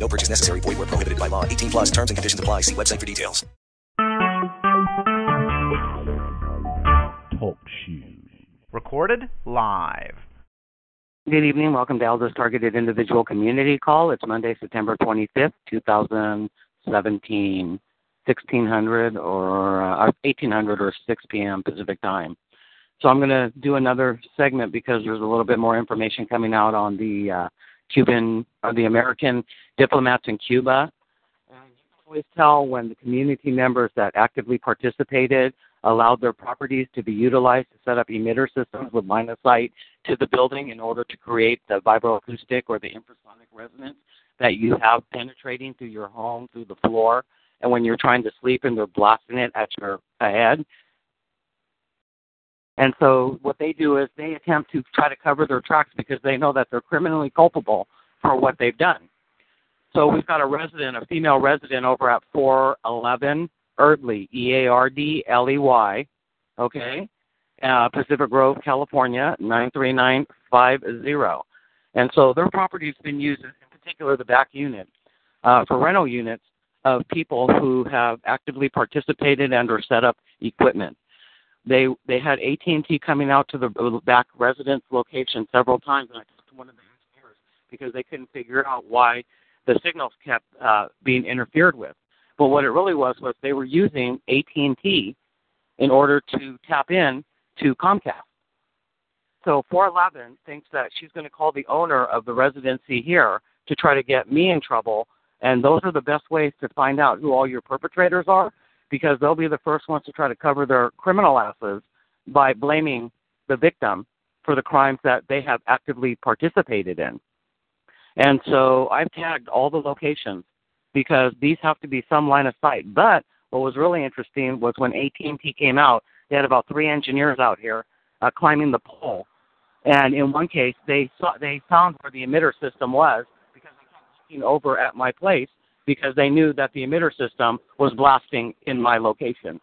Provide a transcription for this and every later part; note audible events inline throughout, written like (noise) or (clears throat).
No purchase necessary. Void where prohibited by law. 18 plus terms and conditions apply. See website for details. Talk shoes. Recorded live. Good evening. Welcome to Elder's Targeted Individual Community Call. It's Monday, September 25th, 2017, 1600 or uh, 1800 or 6 p.m. Pacific time. So I'm going to do another segment because there's a little bit more information coming out on the uh, Cuban or the American diplomats in Cuba. And you can always tell when the community members that actively participated allowed their properties to be utilized to set up emitter systems with line of sight to the building in order to create the vibroacoustic or the infrasonic resonance that you have penetrating through your home, through the floor. And when you're trying to sleep and they're blasting it at your head, and so what they do is they attempt to try to cover their tracks because they know that they're criminally culpable for what they've done. So we've got a resident, a female resident over at 411 Eardley, E A R D L E Y, okay, uh, Pacific Grove, California, 93950. And so their property's been used, in particular the back unit, uh, for rental units of people who have actively participated and or set up equipment. They they had AT&T coming out to the back residence location several times, and I talked to one of the engineers because they couldn't figure out why the signals kept uh, being interfered with. But what it really was was they were using AT&T in order to tap in to Comcast. So 411 thinks that she's going to call the owner of the residency here to try to get me in trouble, and those are the best ways to find out who all your perpetrators are because they'll be the first ones to try to cover their criminal asses by blaming the victim for the crimes that they have actively participated in. And so I've tagged all the locations because these have to be some line of sight. But what was really interesting was when AT&T came out, they had about three engineers out here uh, climbing the pole, and in one case they saw they found where the emitter system was because they kept looking over at my place because they knew that the emitter system was blasting in my location.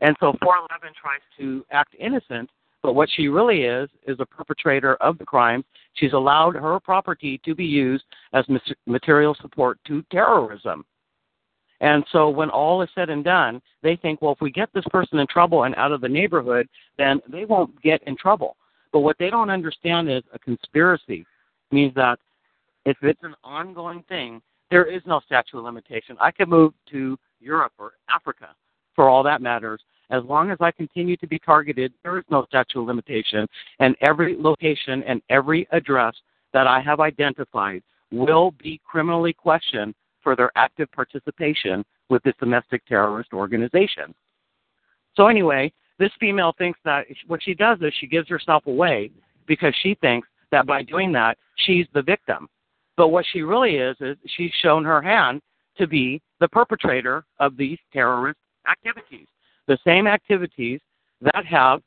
And so 411 tries to act innocent, but what she really is is a perpetrator of the crime. She's allowed her property to be used as material support to terrorism. And so when all is said and done, they think, well, if we get this person in trouble and out of the neighborhood, then they won't get in trouble. But what they don't understand is a conspiracy means that if it's an ongoing thing, there is no statute of limitation. I could move to Europe or Africa for all that matters. As long as I continue to be targeted, there is no statute of limitation. And every location and every address that I have identified will be criminally questioned for their active participation with this domestic terrorist organization. So, anyway, this female thinks that what she does is she gives herself away because she thinks that by doing that, she's the victim. But what she really is, is she's shown her hand to be the perpetrator of these terrorist activities. The same activities that have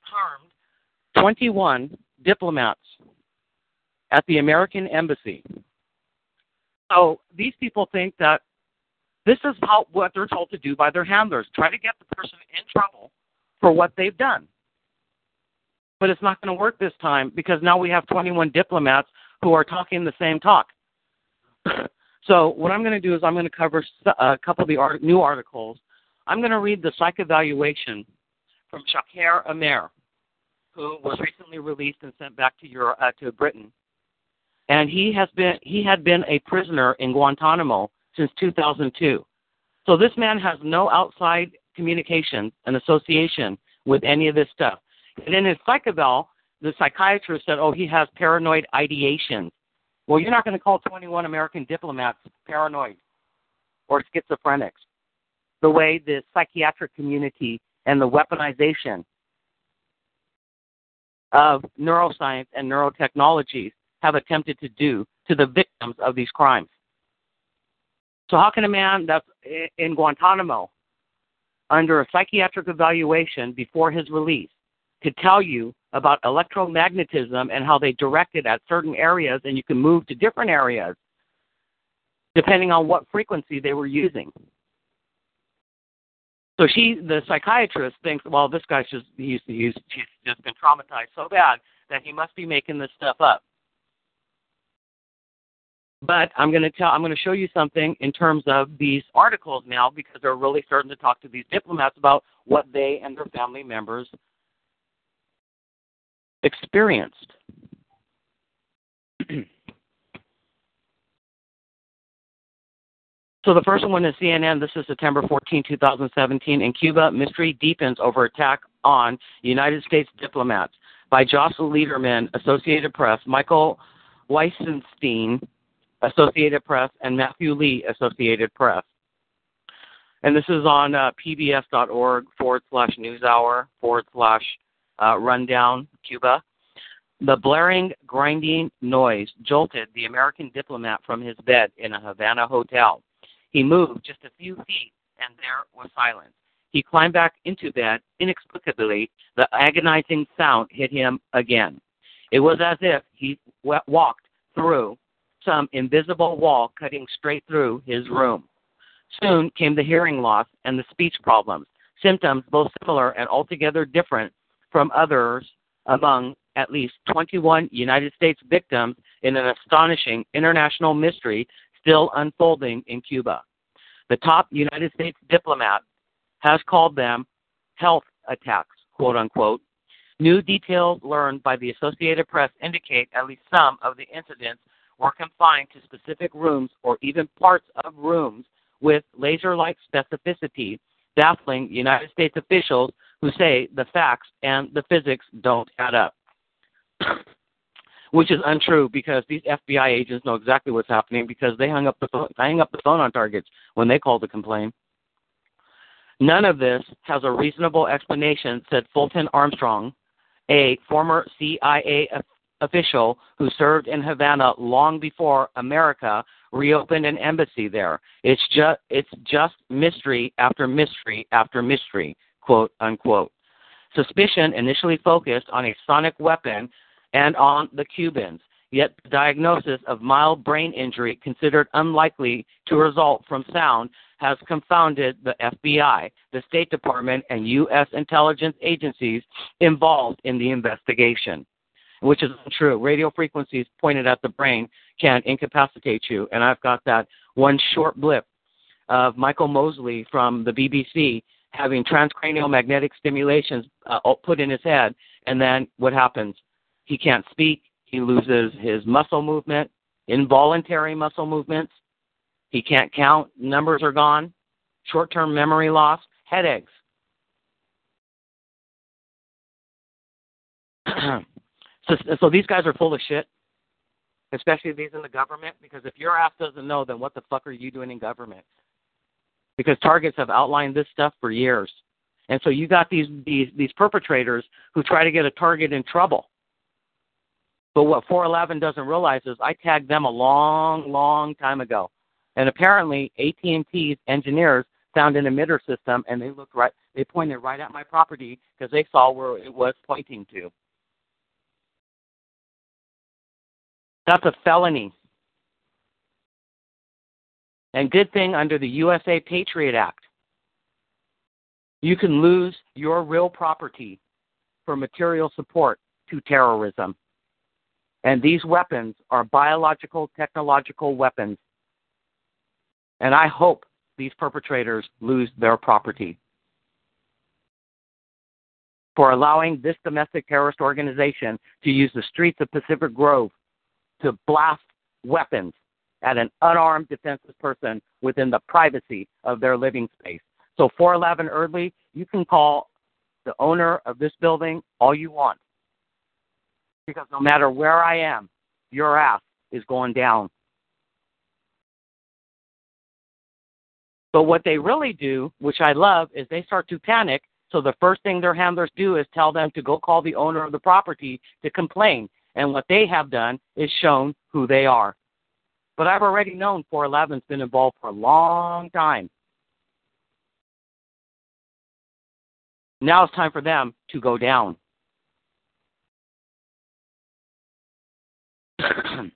harmed 21 diplomats at the American embassy. So these people think that this is how, what they're told to do by their handlers try to get the person in trouble for what they've done. But it's not going to work this time because now we have 21 diplomats who are talking the same talk. (laughs) so what I'm going to do is I'm going to cover a couple of the art- new articles. I'm going to read the psych evaluation from Shaker Aamer, who was recently released and sent back to Europe, uh, to Britain. And he has been he had been a prisoner in Guantanamo since 2002. So this man has no outside communication and association with any of this stuff. And in his psych eval, the psychiatrist said, oh, he has paranoid ideation. Well, you're not going to call 21 American diplomats paranoid or schizophrenics. The way the psychiatric community and the weaponization of neuroscience and neurotechnologies have attempted to do to the victims of these crimes. So how can a man that's in Guantanamo under a psychiatric evaluation before his release could tell you about electromagnetism and how they direct it at certain areas and you can move to different areas depending on what frequency they were using. So she, the psychiatrist, thinks, well, this guy's just he's, he's just been traumatized so bad that he must be making this stuff up. But I'm going to tell, I'm going to show you something in terms of these articles now because they're really starting to talk to these diplomats about what they and their family members experienced. so the first one is CNN. This is September 14, 2017. In Cuba, mystery deepens over attack on United States diplomats by Jocelyn Lederman, Associated Press, Michael Weissenstein, Associated Press, and Matthew Lee, Associated Press. And this is on uh, pbs.org forward slash newshour forward slash uh, rundown Cuba. The blaring, grinding noise jolted the American diplomat from his bed in a Havana hotel. He moved just a few feet, and there was silence. He climbed back into bed. Inexplicably, the agonizing sound hit him again. It was as if he walked through some invisible wall cutting straight through his room. Soon came the hearing loss and the speech problems, symptoms both similar and altogether different from others among at least 21 United States victims in an astonishing international mystery still unfolding in Cuba. The top United States diplomat has called them health attacks, quote unquote. New details learned by the Associated Press indicate at least some of the incidents were confined to specific rooms or even parts of rooms with laser like specificity, baffling United States officials who say the facts and the physics don't add up. Which is untrue because these FBI agents know exactly what's happening because they hung up the phone, hang up the phone on targets when they called to complain. None of this has a reasonable explanation, said Fulton Armstrong, a former CIA official who served in Havana long before America reopened an embassy there. It's just it's just mystery after mystery after mystery, quote unquote. Suspicion initially focused on a sonic weapon and on the Cubans, yet the diagnosis of mild brain injury considered unlikely to result from sound has confounded the FBI, the State Department, and U.S. intelligence agencies involved in the investigation which is true. Radio frequencies pointed at the brain can incapacitate you. And I've got that one short blip of Michael Mosley from the BBC having transcranial magnetic stimulations uh, put in his head. And then what happens? He can't speak. He loses his muscle movement, involuntary muscle movements. He can't count. Numbers are gone. Short term memory loss, headaches. (clears throat) So, so these guys are full of shit, especially these in the government. Because if your ass doesn't know, then what the fuck are you doing in government? Because targets have outlined this stuff for years, and so you got these these these perpetrators who try to get a target in trouble. But what 411 doesn't realize is I tagged them a long, long time ago, and apparently AT&T's engineers found an emitter system, and they looked right. They pointed right at my property because they saw where it was pointing to. That's a felony. And good thing under the USA Patriot Act, you can lose your real property for material support to terrorism. And these weapons are biological, technological weapons. And I hope these perpetrators lose their property for allowing this domestic terrorist organization to use the streets of Pacific Grove to blast weapons at an unarmed defenseless person within the privacy of their living space. So 411 Eardley, you can call the owner of this building all you want. Because no matter where I am, your ass is going down. But what they really do, which I love, is they start to panic. So the first thing their handlers do is tell them to go call the owner of the property to complain. And what they have done is shown who they are. But I've already known 411's been involved for a long time. Now it's time for them to go down. (clears throat)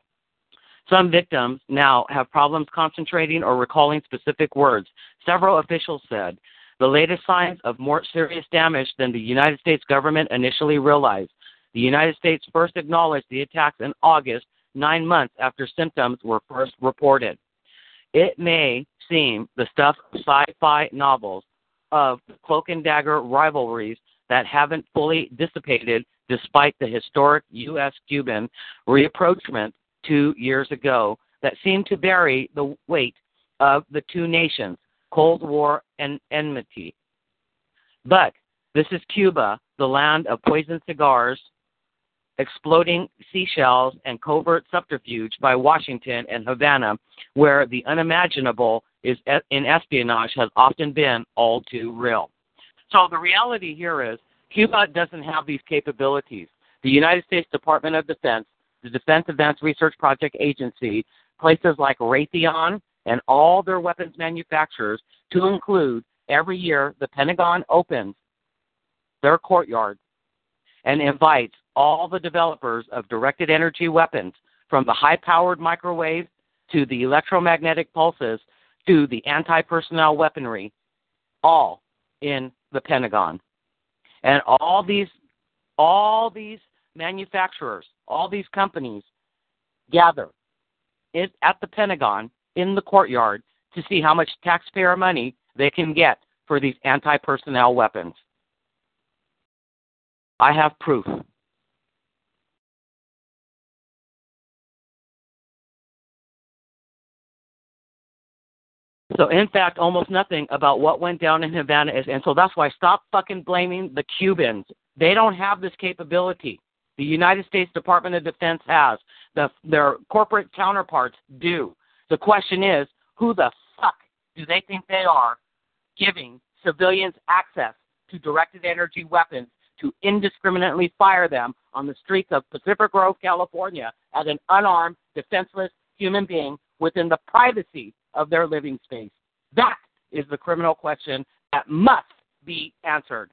Some victims now have problems concentrating or recalling specific words. Several officials said the latest signs of more serious damage than the United States government initially realized. The United States first acknowledged the attacks in August, nine months after symptoms were first reported. It may seem the stuff of sci fi novels of cloak and dagger rivalries that haven't fully dissipated despite the historic U.S. Cuban reapproachment two years ago that seemed to bury the weight of the two nations, Cold War and enmity. But this is Cuba, the land of poisoned cigars, exploding seashells, and covert subterfuge by Washington and Havana, where the unimaginable is in espionage has often been all too real. So the reality here is Cuba doesn't have these capabilities. The United States Department of Defense, the Defense Advanced Research Project Agency, places like Raytheon and all their weapons manufacturers, to include every year the Pentagon opens their courtyard and invites all the developers of directed energy weapons, from the high powered microwave to the electromagnetic pulses to the anti personnel weaponry, all in the Pentagon. And all these all these manufacturers, all these companies gather at the Pentagon in the courtyard to see how much taxpayer money they can get for these anti personnel weapons. I have proof. So, in fact, almost nothing about what went down in Havana is, and so that's why stop fucking blaming the Cubans. They don't have this capability. The United States Department of Defense has. The, their corporate counterparts do. The question is, who the fuck do they think they are giving civilians access to directed energy weapons to indiscriminately fire them on the streets of Pacific Grove, California, at an unarmed, defenseless human being within the privacy of their living space? That is the criminal question that must be answered.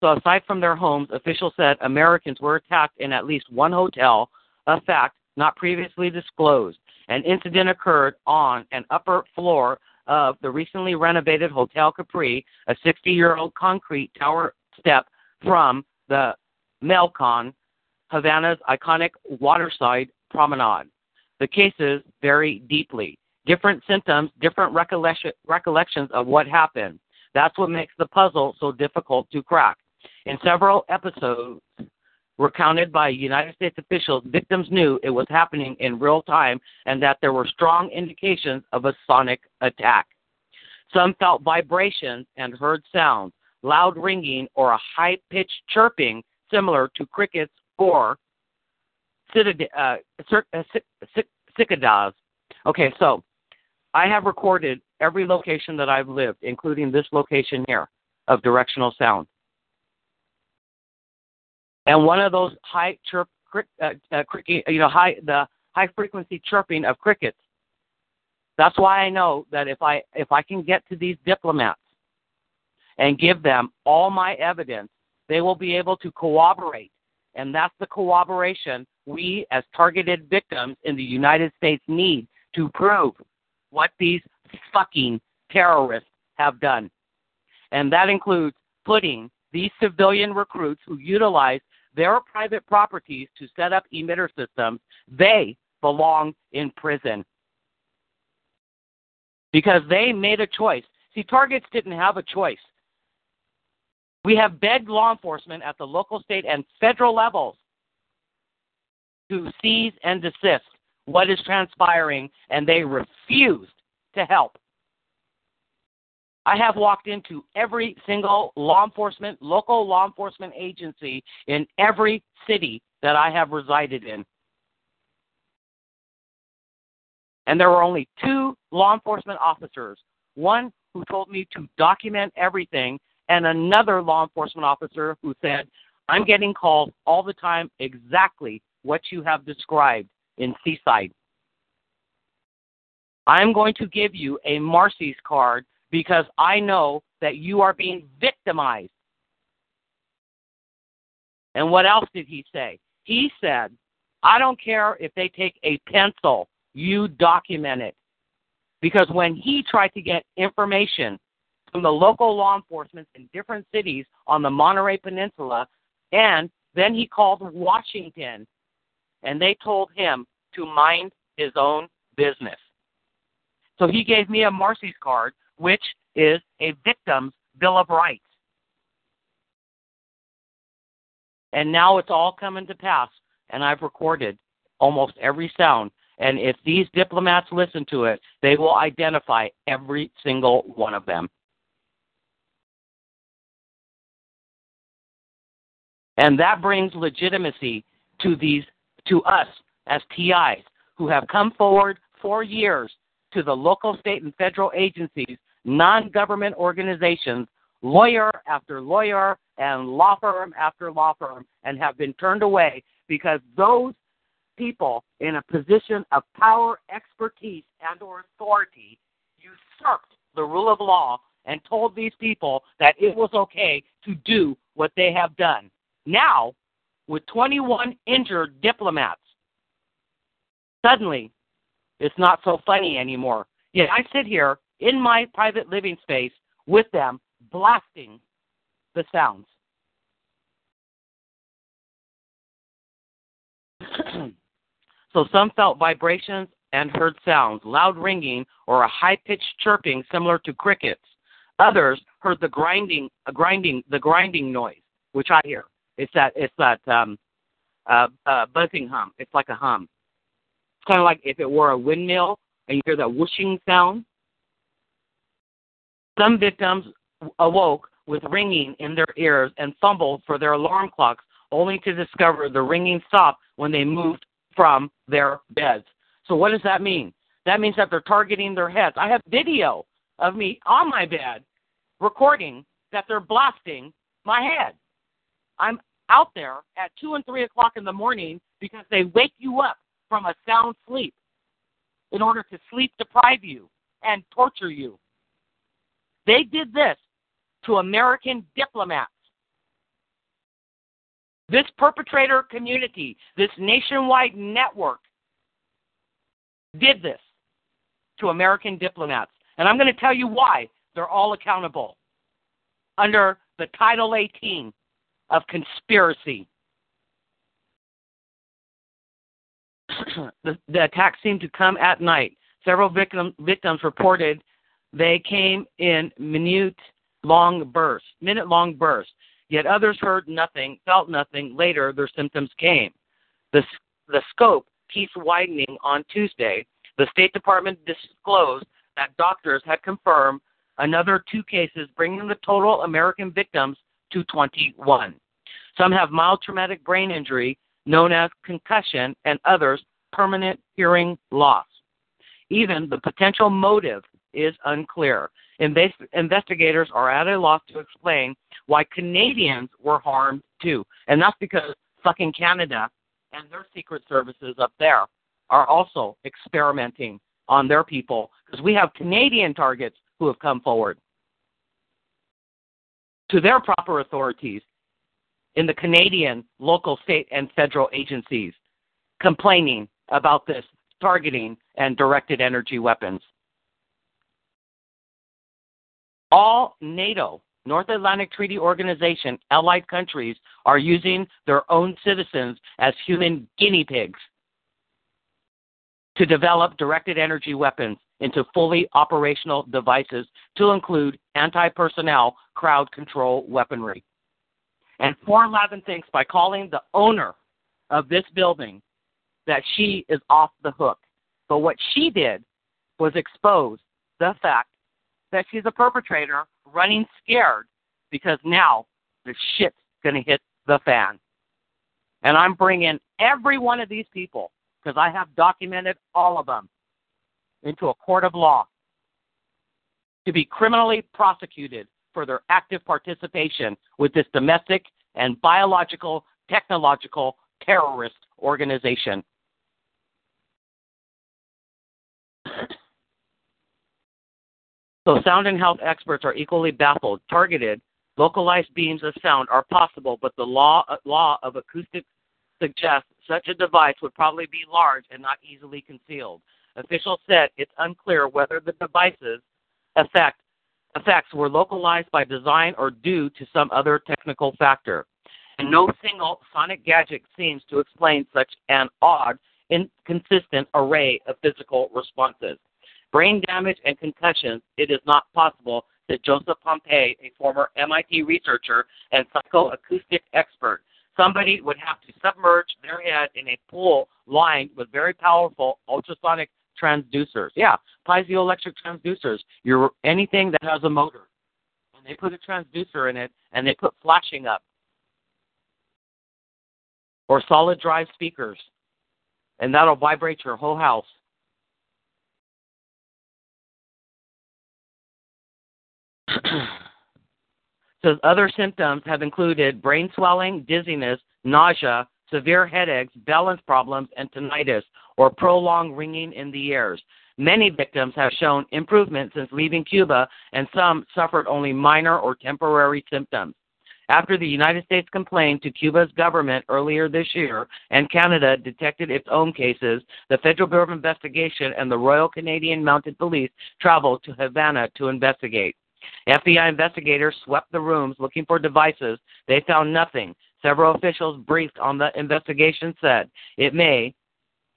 So, aside from their homes, officials said Americans were attacked in at least one hotel, a fact not previously disclosed. An incident occurred on an upper floor of the recently renovated Hotel Capri, a 60 year old concrete tower step from the Malecon, Havana's iconic waterside promenade. The cases vary deeply. Different symptoms, different recollection, recollections of what happened. That's what makes the puzzle so difficult to crack. In several episodes recounted by United States officials, victims knew it was happening in real time and that there were strong indications of a sonic attack. Some felt vibrations and heard sounds, loud ringing or a high pitched chirping similar to crickets or uh, uh cicadas. Okay, so I have recorded every location that I've lived, including this location here of directional sound. And one of those high chirp, uh, uh, you know, high the high frequency chirping of crickets. That's why I know that if I if I can get to these diplomats and give them all my evidence, they will be able to cooperate. And that's the cooperation we as targeted victims in the United States need to prove what these fucking terrorists have done. And that includes putting these civilian recruits who utilize their private properties to set up emitter systems, they belong in prison. Because they made a choice. See, targets didn't have a choice. We have begged law enforcement at the local, state, and federal levels to cease and desist what is transpiring, and they refused to help. I have walked into every single law enforcement, local law enforcement agency in every city that I have resided in. And there were only two law enforcement officers one who told me to document everything, and another law enforcement officer who said, I'm getting calls all the time exactly what you have described in Seaside. I'm going to give you a Marsy's card because I know that you are being victimized. And what else did he say? He said, I don't care if they take a pencil, you document it. Because when he tried to get information from the local law enforcement in different cities on the Monterey Peninsula, and then he called Washington, and they told him to mind his own business. So he gave me a Marsy's card, which is a victim's Bill of Rights. And now it's all coming to pass, and I've recorded almost every sound. And if these diplomats listen to it, they will identify every single one of them. And that brings legitimacy to these to us as TIs who have come forward for years to the local, state, and federal agencies, non government organizations, lawyer after lawyer, and law firm after law firm, and have been turned away because those people in a position of power, expertise, and or authority usurped the rule of law and told these people that it was okay to do what they have done. Now, with 21 injured diplomats, suddenly it's not so funny anymore. Yet I sit here in my private living space with them blasting the sounds. (clears throat) so some felt vibrations and heard sounds, loud ringing or a high-pitched chirping similar to crickets. Others heard the grinding, grinding, the grinding noise, which I hear. It's that, it's that um, uh, uh, buzzing hum. It's like a hum. It's kind of like if it were a windmill and you hear that whooshing sound. Some victims awoke with ringing in their ears and fumbled for their alarm clocks, only to discover the ringing stopped when they moved from their beds. So, what does that mean? That means that they're targeting their heads. I have video of me on my bed recording that they're blasting my head. I'm out there at 2 and 3 o'clock in the morning because they wake you up from a sound sleep in order to sleep deprive you and torture you. They did this to American diplomats. This perpetrator community, this nationwide network, did this to American diplomats. And I'm going to tell you why they're all accountable under the Title 18 of conspiracy. (clears throat) the, the attack seemed to come at night. Several victim, victims reported they came in minute long bursts, minute long bursts. Yet others heard nothing, felt nothing. Later, their symptoms came. The, the scope keeps widening on Tuesday. The State Department disclosed that doctors had confirmed another two cases, bringing the total American victims to 21. Some have mild traumatic brain injury, known as concussion, and others permanent hearing loss. Even the potential motive is unclear. Invest- investigators are at a loss to explain why Canadians were harmed too. And that's because fucking Canada and their secret services up there are also experimenting on their people because we have Canadian targets who have come forward to their proper authorities in the Canadian local, state, and federal agencies complaining about this targeting and directed energy weapons. All NATO, North Atlantic Treaty Organization, allied countries are using their own citizens as human guinea pigs to develop directed energy weapons into fully operational devices to include anti personnel crowd control weaponry. And 411 thinks by calling the owner of this building that she is off the hook. But what she did was expose the fact that she's a perpetrator running scared because now the shit's going to hit the fan. And I'm bringing every one of these people, because I have documented all of them, into a court of law to be criminally prosecuted for their active participation with this domestic and biological, technological terrorist organization. (clears throat) So, sound and health experts are equally baffled. Targeted, localized beams of sound are possible, but the law, law of acoustics suggests such a device would probably be large and not easily concealed. Officials said it's unclear whether the device's effect, effects were localized by design or due to some other technical factor. And no single sonic gadget seems to explain such an odd, inconsistent array of physical responses. Brain damage and concussions, it is not possible that Joseph Pompei, a former MIT researcher and psychoacoustic expert, somebody would have to submerge their head in a pool lined with very powerful ultrasonic transducers. Yeah, piezoelectric transducers. You're anything that has a motor. And they put a transducer in it and they put flashing up. Or solid drive speakers. And that'll vibrate your whole house. (clears throat) so other symptoms have included brain swelling, dizziness, nausea, severe headaches, balance problems, and tinnitus, or prolonged ringing in the ears. Many victims have shown improvement since leaving Cuba, and some suffered only minor or temporary symptoms. After the United States complained to Cuba's government earlier this year and Canada detected its own cases, the Federal Bureau of Investigation and the Royal Canadian Mounted Police traveled to Havana to investigate. FBI investigators swept the rooms looking for devices. They found nothing. Several officials briefed on the investigation said it may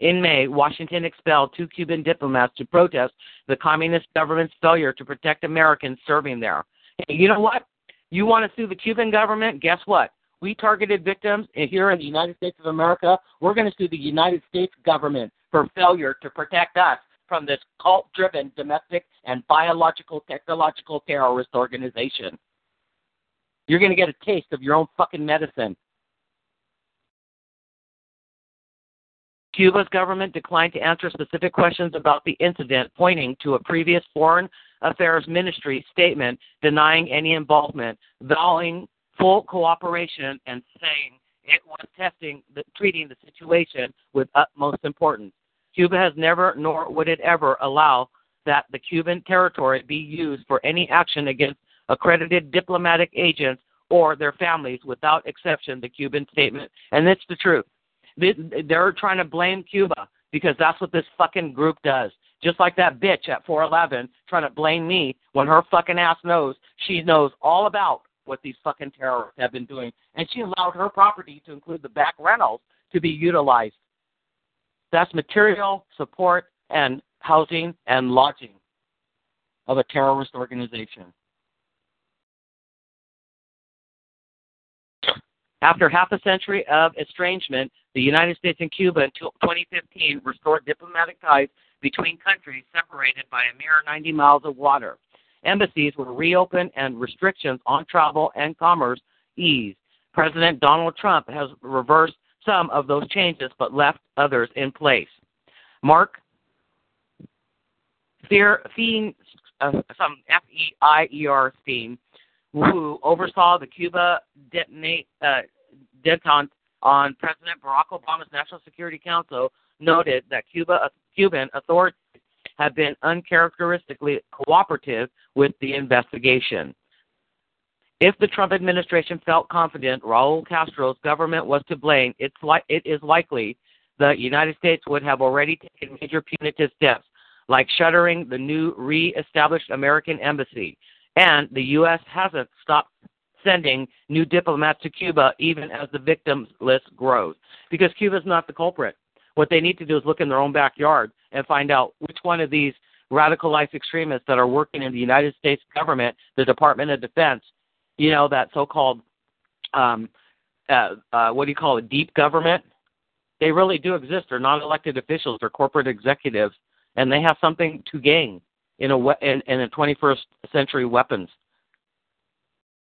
in May, Washington expelled two Cuban diplomats to protest the communist government's failure to protect Americans serving there. You know what? You want to sue the Cuban government? Guess what? We targeted victims here in the United States of America. We're going to sue the United States government for failure to protect us from this cult driven domestic and biological technological terrorist organization. You're going to get a taste of your own fucking medicine. Cuba's government declined to answer specific questions about the incident, pointing to a previous Foreign Affairs Ministry statement denying any involvement, vowing full cooperation, and saying it was testing the, treating the situation with utmost importance. Cuba has never, nor would it ever, allow that the Cuban territory be used for any action against accredited diplomatic agents or their families without exception, the Cuban statement. And it's the truth. They're trying to blame Cuba because that's what this fucking group does. Just like that bitch at 411 trying to blame me when her fucking ass knows she knows all about what these fucking terrorists have been doing. And she allowed her property to include the back rentals to be utilized that's material support and housing and lodging of a terrorist organization. After half a century of estrangement, the United States and Cuba in 2015 restored diplomatic ties between countries separated by a mere 90 miles of water. Embassies were reopened and restrictions on travel and commerce eased. President Donald Trump has reversed some of those changes but left others in place. Mark Fien, uh, some F E I E R Steen, who oversaw the Cuba detonate, uh, detente on President Barack Obama's National Security Council, noted that Cuba, uh, Cuban authorities have been uncharacteristically cooperative with the investigation. If the Trump administration felt confident Raul Castro's government was to blame, it's li- it is likely the United States would have already taken major punitive steps, like shuttering the new re-established American embassy. And the U.S. hasn't stopped sending new diplomats to Cuba, even as the victims list grows, because Cuba's not the culprit. What they need to do is look in their own backyard and find out which one of these radicalized extremists that are working in the United States government, the Department of Defense, you know, that so-called um, uh, uh, what do you call it, deep government. They really do exist. They're not elected officials. They're corporate executives, and they have something to gain in a in, in a 21st century weapons.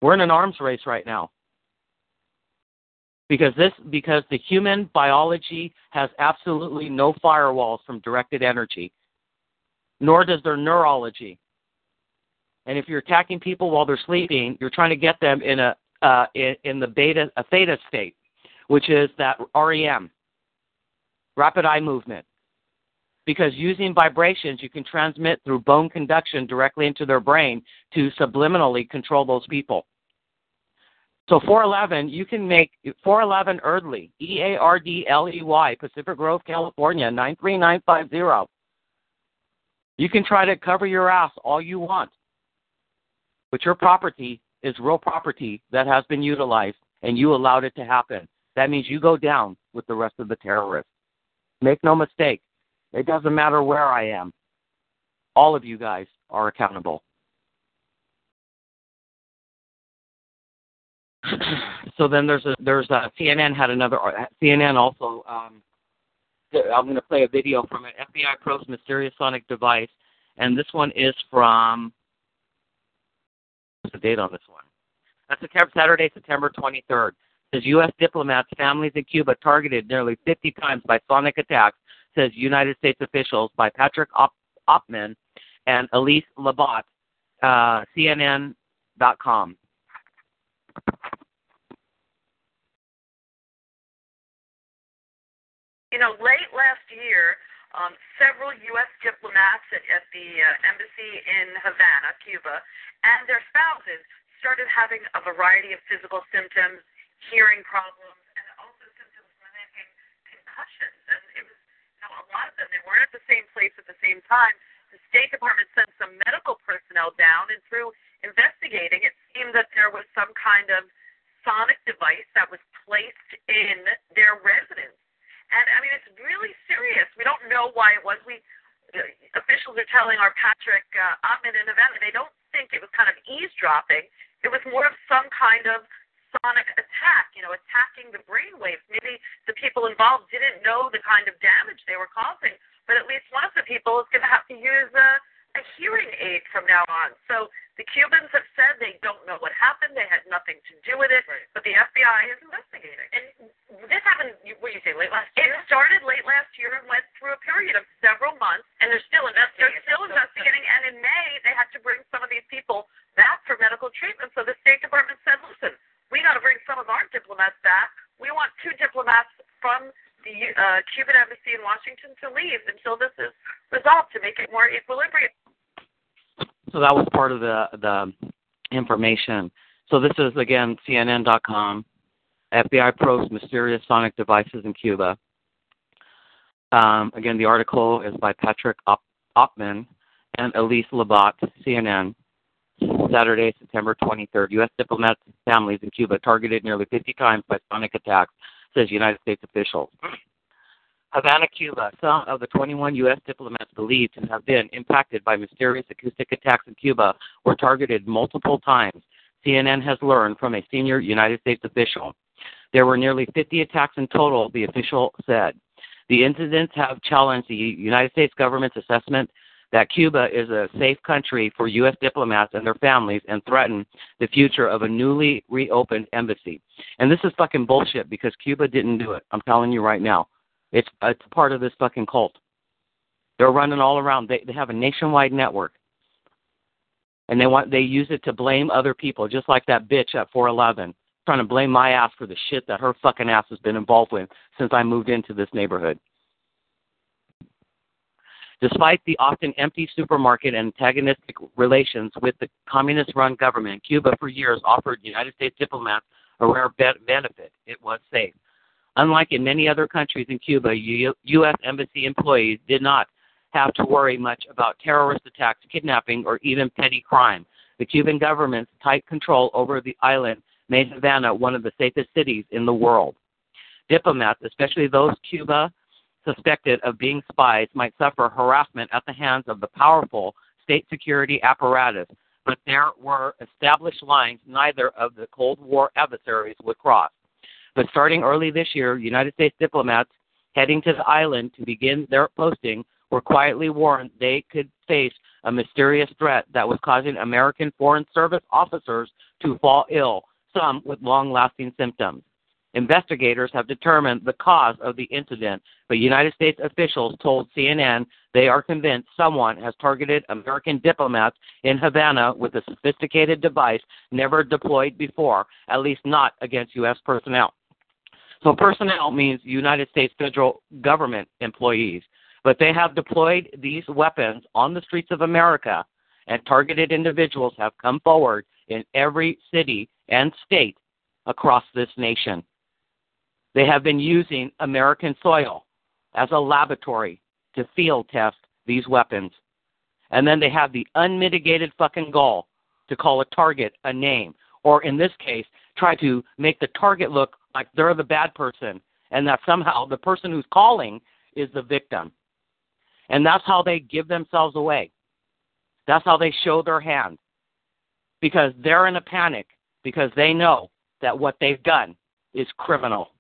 We're in an arms race right now because this because the human biology has absolutely no firewalls from directed energy, nor does their neurology. And if you're attacking people while they're sleeping, you're trying to get them in a uh, in, in the beta, a theta state, which is that REM, rapid eye movement. Because using vibrations, you can transmit through bone conduction directly into their brain to subliminally control those people. So 411, you can make 411 Eardley, E A R D L E Y, Pacific Grove, California, 93950. You can try to cover your ass all you want, but your property is real property that has been utilized, and you allowed it to happen. That means you go down with the rest of the terrorists. Make no mistake, it doesn't matter where I am. All of you guys are accountable. (clears throat) so then there's a there's a CNN had another CNN also. Um, I'm going to play a video from it. FBI probes mysterious sonic device, and this one is from. What's the date on this one? That's a Saturday, September 23rd. Says U.S. diplomats' families in Cuba targeted nearly 50 times by sonic attacks. Says United States officials by Patrick Op- Oppmann and Elise Labott, uh, CNN.com. You know, late last year, um, several U.S. diplomats at, at the uh, embassy in Havana, Cuba, and their spouses started having a variety of physical symptoms, hearing problems, and also symptoms mimicking concussions. And it was, you know, a lot of them, they weren't at the same place at the same time. The State Department sent some medical personnel down, and through investigating, it seemed that there was some kind of sonic device that was placed in their residence and I mean, it's really serious. We don't know why it was. We uh, officials are telling our Patrick uh, Ottman in Havana they don't think it was kind of eavesdropping. It was more of some kind of sonic attack, you know, attacking the brain waves. Maybe the people involved didn't know the kind of damage they were causing, but at least one of the people is going to have to use a, a hearing aid from now on. So the Cubans have said they don't know what happened. They had nothing to do with it, right. but the FBI is investigating. And this happened, what do you say, late last year? It started late last year and went through a period of several months. And they're still investigating. They're still investigating, and in May they had to bring some of these people back for medical treatment. So the State Department said, listen, we got to bring some of our diplomats back. We want two diplomats from the uh, Cuban embassy in Washington to leave until this is resolved to make it more equilibrium. So that was part of the the information. So this is again CNN.com. FBI probes mysterious sonic devices in Cuba. Um, again, the article is by Patrick Op- Oppmann and Elise Labott, CNN. Saturday, September 23rd. U.S. diplomats' families in Cuba targeted nearly 50 times by sonic attacks, says United States officials. Havana, Cuba. Some of the 21 U.S. diplomats believed to have been impacted by mysterious acoustic attacks in Cuba were targeted multiple times, CNN has learned from a senior United States official. There were nearly 50 attacks in total, the official said. The incidents have challenged the United States government's assessment that Cuba is a safe country for U.S. diplomats and their families and threaten the future of a newly reopened embassy. And this is fucking bullshit because Cuba didn't do it. I'm telling you right now. It's it's part of this fucking cult. They're running all around. They they have a nationwide network, and they want they use it to blame other people, just like that bitch at 411 trying to blame my ass for the shit that her fucking ass has been involved with since I moved into this neighborhood. Despite the often empty supermarket and antagonistic relations with the communist run government, Cuba for years offered United States diplomats a rare benefit. It was safe. Unlike in many other countries in Cuba, U- U.S. Embassy employees did not have to worry much about terrorist attacks, kidnapping, or even petty crime. The Cuban government's tight control over the island made Havana one of the safest cities in the world. Diplomats, especially those Cuba suspected of being spies, might suffer harassment at the hands of the powerful state security apparatus, but there were established lines neither of the Cold War adversaries would cross. But starting early this year, United States diplomats heading to the island to begin their posting were quietly warned they could face a mysterious threat that was causing American Foreign Service officers to fall ill, some with long lasting symptoms. Investigators have determined the cause of the incident, but United States officials told CNN they are convinced someone has targeted American diplomats in Havana with a sophisticated device never deployed before, at least not against U.S. personnel. So, personnel means United States federal government employees, but they have deployed these weapons on the streets of America, and targeted individuals have come forward in every city and state across this nation. They have been using American soil as a laboratory to field test these weapons. And then they have the unmitigated fucking gall to call a target a name, or in this case, try to make the target look like they're the bad person and that somehow the person who's calling is the victim. And that's how they give themselves away. That's how they show their hand. Because they're in a panic because they know that what they've done is criminal.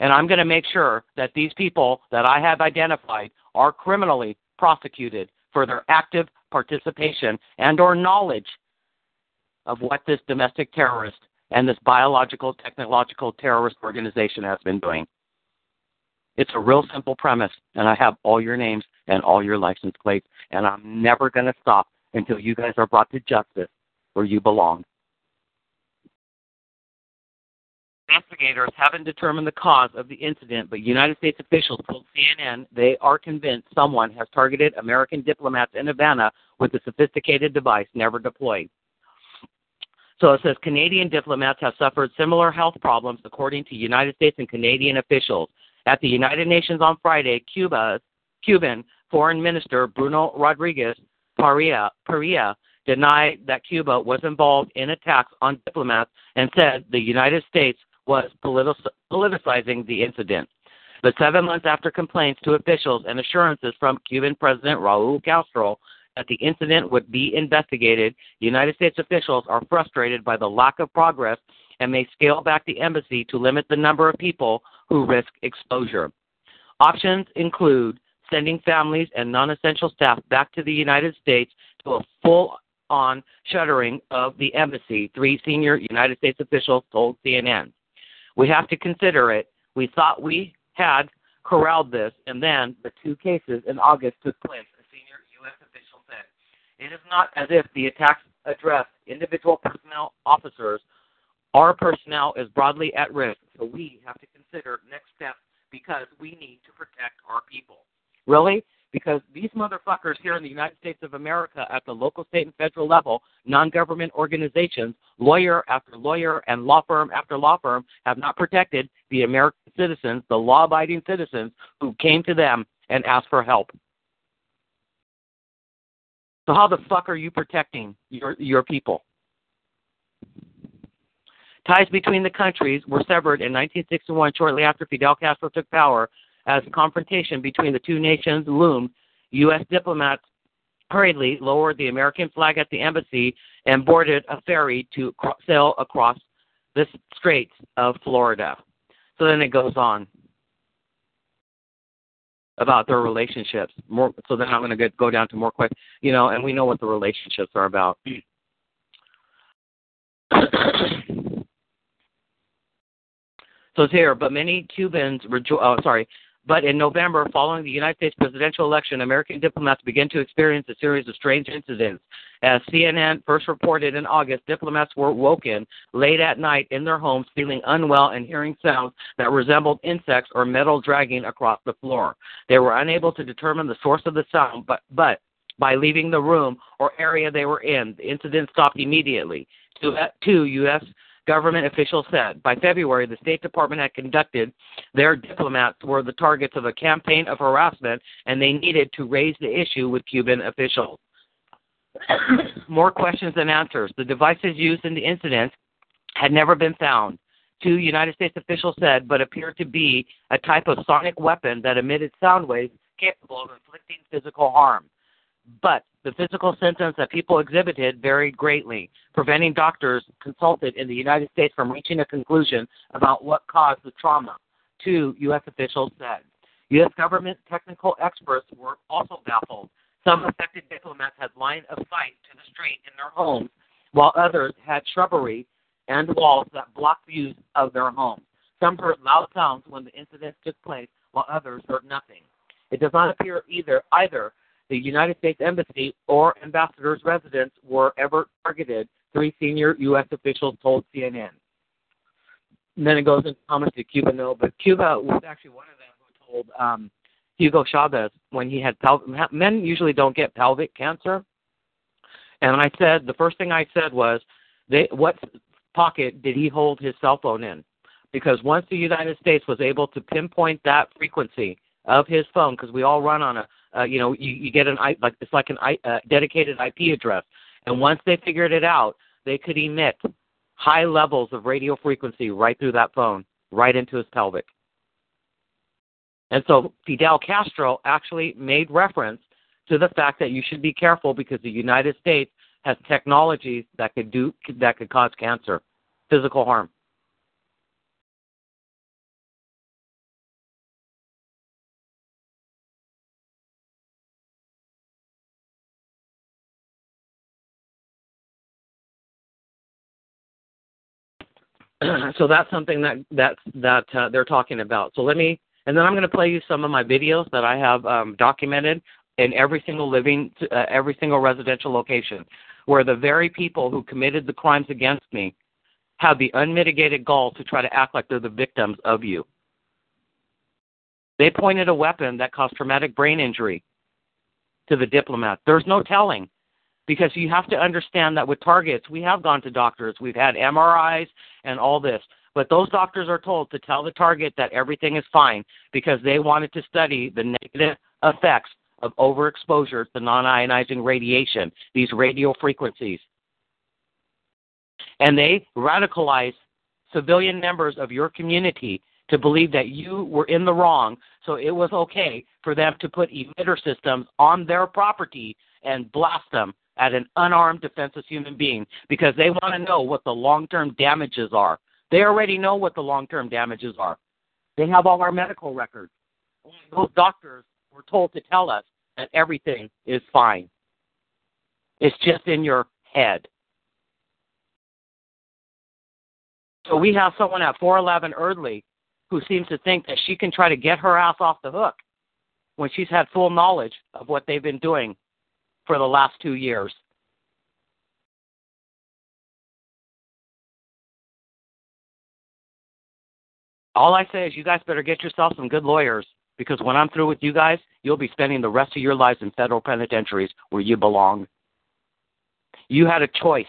And I'm going to make sure that these people that I have identified are criminally prosecuted for their active participation and or knowledge of what this domestic terrorist and this biological technological terrorist organization has been doing. It's a real simple premise, and I have all your names and all your license plates, and I'm never going to stop until you guys are brought to justice where you belong. Investigators haven't determined the cause of the incident, but United States officials told CNN they are convinced someone has targeted American diplomats in Havana with a sophisticated device never deployed. So it says Canadian diplomats have suffered similar health problems, according to United States and Canadian officials. At the United Nations on Friday, Cuba's Cuban Foreign Minister Bruno Rodriguez Parrilla, Parrilla denied that Cuba was involved in attacks on diplomats and said the United States was politicizing the incident. But seven months after complaints to officials and assurances from Cuban President Raul Castro that the incident would be investigated, United States officials are frustrated by the lack of progress and may scale back the embassy to limit the number of people who risk exposure. Options include sending families and non essential staff back to the United States to a full on shuttering of the embassy, three senior United States officials told CNN. We have to consider it. We thought we had corralled this, and then the two cases in August took place, a senior U.S. official said. It is not as if the attacks addressed individual personnel officers. Our personnel is broadly at risk, so we have to consider next steps because we need to protect our people. Really? Because these motherfuckers here in the United States of America at the local, state, and federal level, non government organizations, lawyer after lawyer, and law firm after law firm have not protected the American citizens, the law abiding citizens who came to them and asked for help. So, how the fuck are you protecting your, your people? Ties between the countries were severed in 1961, shortly after Fidel Castro took power, as confrontation between the two nations loomed, U.S. diplomats hurriedly lowered the American flag at the embassy and boarded a ferry to sail across the Straits of Florida. So then it goes on about their relationships. More, so then I'm going to go down to more questions, you know, and we know what the relationships are about. (coughs) so it's here, but many Cubans rejo- oh, sorry, but in November, following the United States presidential election, American diplomats began to experience a series of strange incidents. As CNN first reported in August, diplomats were woken late at night in their homes feeling unwell and hearing sounds that resembled insects or metal dragging across the floor. They were unable to determine the source of the sound, but, but by leaving the room or area they were in, the incident stopped immediately. Two, two U.S uh, government officials said. By February, the State Department had conducted their diplomats were the targets of a campaign of harassment, and they needed to raise the issue with Cuban officials. (coughs) More questions than answers. The devices used in the incident had never been found. Two United States officials said, but appeared to be a type of sonic weapon that emitted sound waves capable of inflicting physical harm. But the physical symptoms that people exhibited varied greatly, preventing doctors consulted in the United States from reaching a conclusion about what caused the trauma, two U.S. officials said. U.S. government technical experts were also baffled. Some affected diplomats had line of sight to the street in their homes, while others had shrubbery and walls that blocked views of their homes. Some heard loud sounds when the incident took place, while others heard nothing. It does not appear either either the United States Embassy or ambassador's residence were ever targeted, three senior U.S. officials told CNN. And then it goes into comments to Cuba, no, but Cuba was actually one of them who told um, Hugo Chavez when he had pelvic, men usually don't get pelvic cancer. And I said, the first thing I said was, they, what pocket did he hold his cell phone in? Because once the United States was able to pinpoint that frequency of his phone, because we all run on a, uh, you know, you, you get an like it's like an uh, dedicated IP address, and once they figured it out, they could emit high levels of radio frequency right through that phone, right into his pelvic. And so Fidel Castro actually made reference to the fact that you should be careful because the United States has technologies that could do that could cause cancer, physical harm. (clears throat) so that's something that that that uh, they're talking about. So let me, and then I'm going to play you some of my videos that I have um, documented in every single living, uh, every single residential location, where the very people who committed the crimes against me have the unmitigated gall to try to act like they're the victims of you. They pointed a weapon that caused traumatic brain injury to the diplomat. There's no telling because you have to understand that with targets, we have gone to doctors, we've had MRIs and all this. But those doctors are told to tell the target that everything is fine because they wanted to study the negative effects of overexposure to non ionizing radiation, these radio frequencies. And they radicalize civilian members of your community to believe that you were in the wrong, so it was okay for them to put emitter systems on their property and blast them at an unarmed, defenseless human being because they want to know what the long term damages are. They already know what the long term damages are. They have all our medical records. Those doctors were told to tell us that everything is fine. It's just in your head. So we have someone at 411 Eardley who seems to think that she can try to get her ass off the hook when she's had full knowledge of what they've been doing for the last two years. All I say is you guys better get yourself some good lawyers because when I'm through with you guys, you'll be spending the rest of your lives in federal penitentiaries where you belong. You had a choice.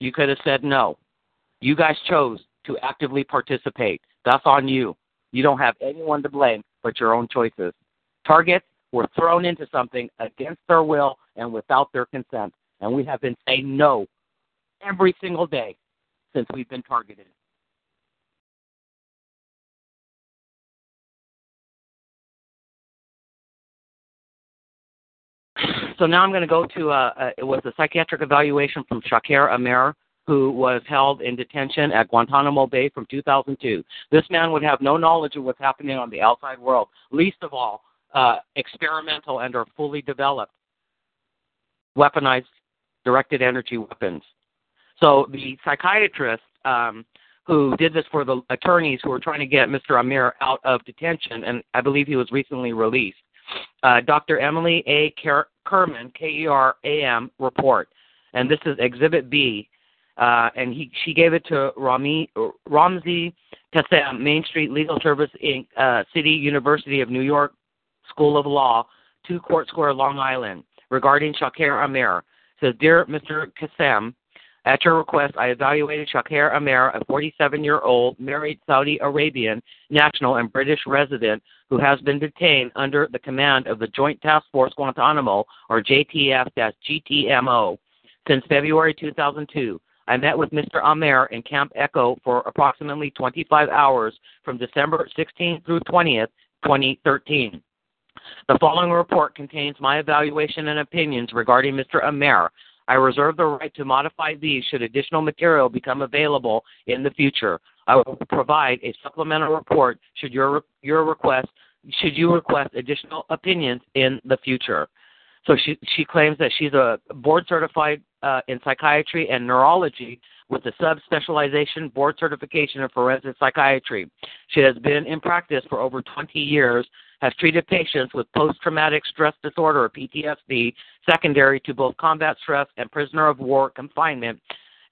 You could have said no. You guys chose to actively participate. That's on you. You don't have anyone to blame but your own choices. Targets were thrown into something against their will and without their consent. And we have been saying no every single day since we've been targeted. So now I'm going to go to uh, uh, it was a psychiatric evaluation from Shaker Aamer, who was held in detention at Guantanamo Bay from 2002. This man would have no knowledge of what's happening on the outside world, least of all uh, experimental and or fully developed weaponized directed energy weapons. So the psychiatrist um, who did this for the attorneys who were trying to get Mr. Aamer out of detention, and I believe he was recently released, uh, Dr. Emily A. Keram, K-E-R-A-M, report, and this is Exhibit B, uh, and he she gave it to Rami, Ramzi Kassem, Main Street Legal Service Inc., uh, City University of New York School of Law, 2 Court Square, Long Island, regarding Shaker Aamer. Says, Dear Mr. Kassem, at your request, I evaluated Shaker Aamer, a 47 year old married Saudi Arabian national and British resident who has been detained under the command of the Joint Task Force Guantanamo, or JTF GTMO, since February 2002. I met with Mr. Aamer in Camp Echo for approximately 25 hours from December 16th through 20th, 2013. The following report contains my evaluation and opinions regarding Mr. Aamer. I reserve the right to modify these should additional material become available in the future. I will provide a supplemental report should your your request should you request additional opinions in the future. So she she claims that she's a board certified uh, in psychiatry and neurology with a subspecialization board certification in forensic psychiatry. She has been in practice for over 20 years, has treated patients with post traumatic stress disorder or PTSD secondary to both combat stress and prisoner of war confinement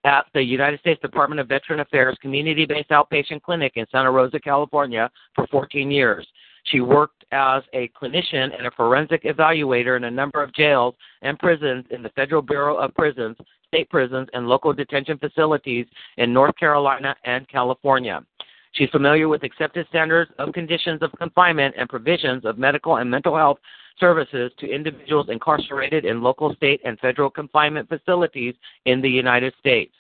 at the United States Department of Veteran Affairs community based outpatient clinic in Santa Rosa, California for 14 years. She worked as a clinician and a forensic evaluator in a number of jails and prisons in the Federal Bureau of Prisons, state prisons, and local detention facilities in North Carolina and California. She's familiar with accepted standards of conditions of confinement and provisions of medical and mental health services to individuals incarcerated in local, state, and federal confinement facilities in the United States.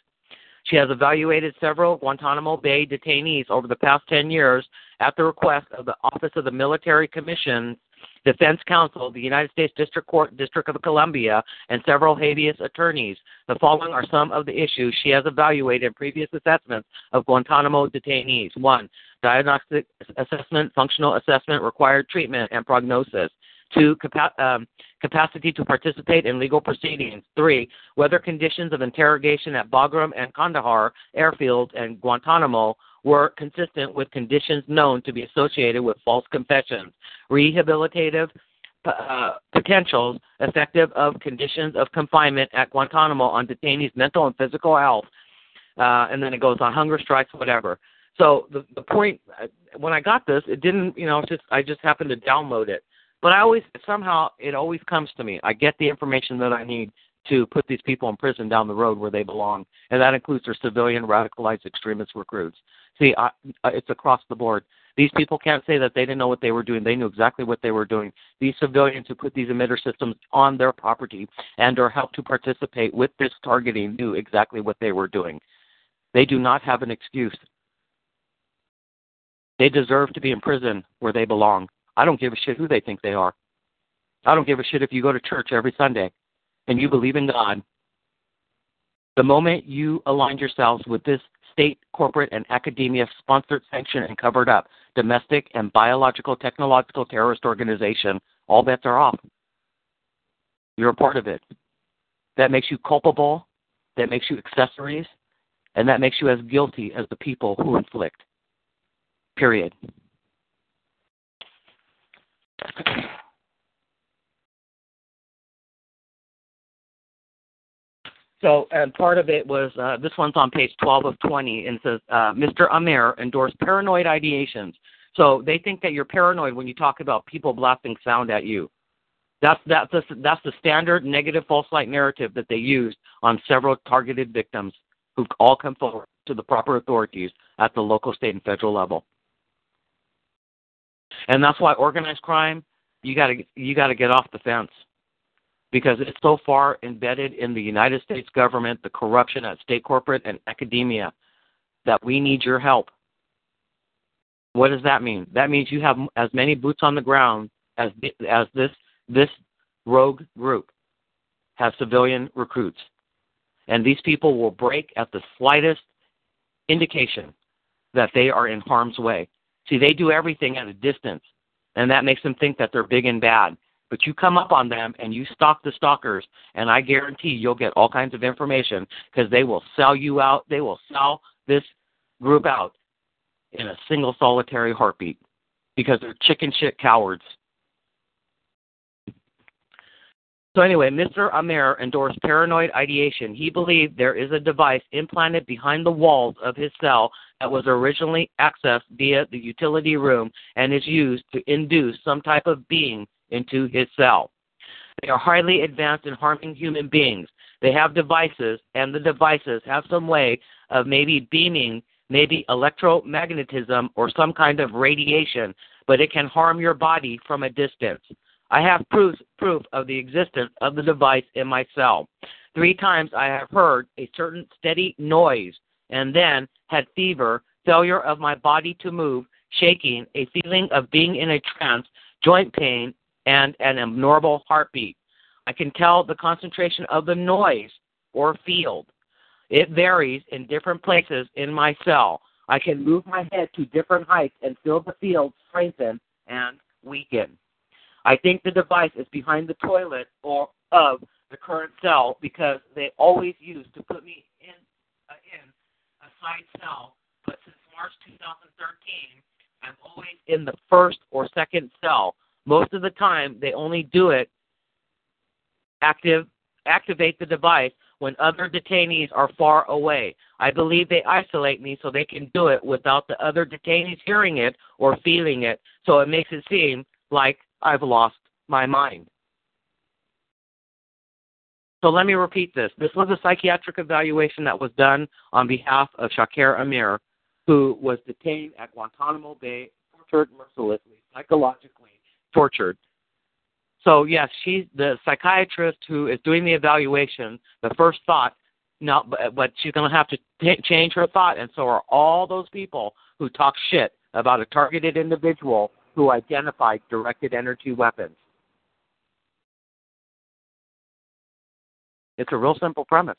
She has evaluated several Guantanamo Bay detainees over the past 10 years at the request of the Office of the Military Commission, Defense Counsel, the United States District Court, District of Columbia, and several habeas attorneys. The following are some of the issues she has evaluated in previous assessments of Guantanamo detainees. One, diagnostic assessment, functional assessment, required treatment, and prognosis. Two, capa- um, capacity to participate in legal proceedings. Three, whether conditions of interrogation at Bagram and Kandahar airfields and Guantanamo were consistent with conditions known to be associated with false confessions. Rehabilitative uh, potentials effective of conditions of confinement at Guantanamo on detainees' mental and physical health. Uh, and then it goes on hunger strikes, whatever. So the the point uh, when I got this, it didn't, you know, just I just happened to download it. But I always somehow it always comes to me. I get the information that I need to put these people in prison down the road where they belong, and that includes their civilian radicalized extremist recruits. See, I, it's across the board. These people can't say that they didn't know what they were doing. They knew exactly what they were doing. These civilians who put these emitter systems on their property and or helped to participate with this targeting knew exactly what they were doing. They do not have an excuse. They deserve to be in prison where they belong. I don't give a shit who they think they are. I don't give a shit if you go to church every Sunday and you believe in God. The moment you align yourselves with this state, corporate, and academia sponsored, sanctioned, and covered up domestic and biological technological terrorist organization, all bets are off. You're a part of it. That makes you culpable, that makes you accessories, and that makes you as guilty as the people who inflict. Period. So, and part of it was uh, this one's on page 12 of 20 and says uh, Mr. Aamer endorsed paranoid ideations. So they think that you're paranoid when you talk about people blasting sound at you. That's that's the, that's the standard negative false light narrative that they used on several targeted victims who've all come forward to the proper authorities at the local, state, and federal level. And that's why organized crime, you got to you got to get off the fence because it's so far embedded in the United States government, the corruption at state corporate and academia that we need your help. What does that mean? That means you have as many boots on the ground as as this this rogue group has civilian recruits. And these people will break at the slightest indication that they are in harm's way. See, they do everything at a distance, and that makes them think that they're big and bad. But you come up on them and you stalk the stalkers, and I guarantee you'll get all kinds of information because they will sell you out. They will sell this group out in a single solitary heartbeat because they're chicken shit cowards. So anyway, Mr. Aamer endorsed paranoid ideation. He believed there is a device implanted behind the walls of his cell that was originally accessed via the utility room and is used to induce some type of being into his cell. They are highly advanced in harming human beings. They have devices, and the devices have some way of maybe beaming, maybe electromagnetism or some kind of radiation, but it can harm your body from a distance. I have proof, proof of the existence of the device in my cell. Three times I have heard a certain steady noise and then had fever, failure of my body to move, shaking, a feeling of being in a trance, joint pain, and an abnormal heartbeat. I can tell the concentration of the noise or field. It varies in different places in my cell. I can move my head to different heights and feel the field strengthen and weaken. I think the device is behind the toilet or of the current cell because they always used to put me in uh, in a side cell, but since March 2013, I'm always in the first or second cell. Most of the time, they only do it active activate the device when other detainees are far away. I believe they isolate me so they can do it without the other detainees hearing it or feeling it, so it makes it seem like I've lost my mind. So let me repeat this. This was a psychiatric evaluation that was done on behalf of Shaker Aamer, who was detained at Guantanamo Bay, tortured mercilessly, psychologically tortured. So yes, she's the psychiatrist who is doing the evaluation. The first thought, no, but, but she's going to have to t- change her thought, and so are all those people who talk shit about a targeted individual who identified directed energy weapons. It's a real simple premise.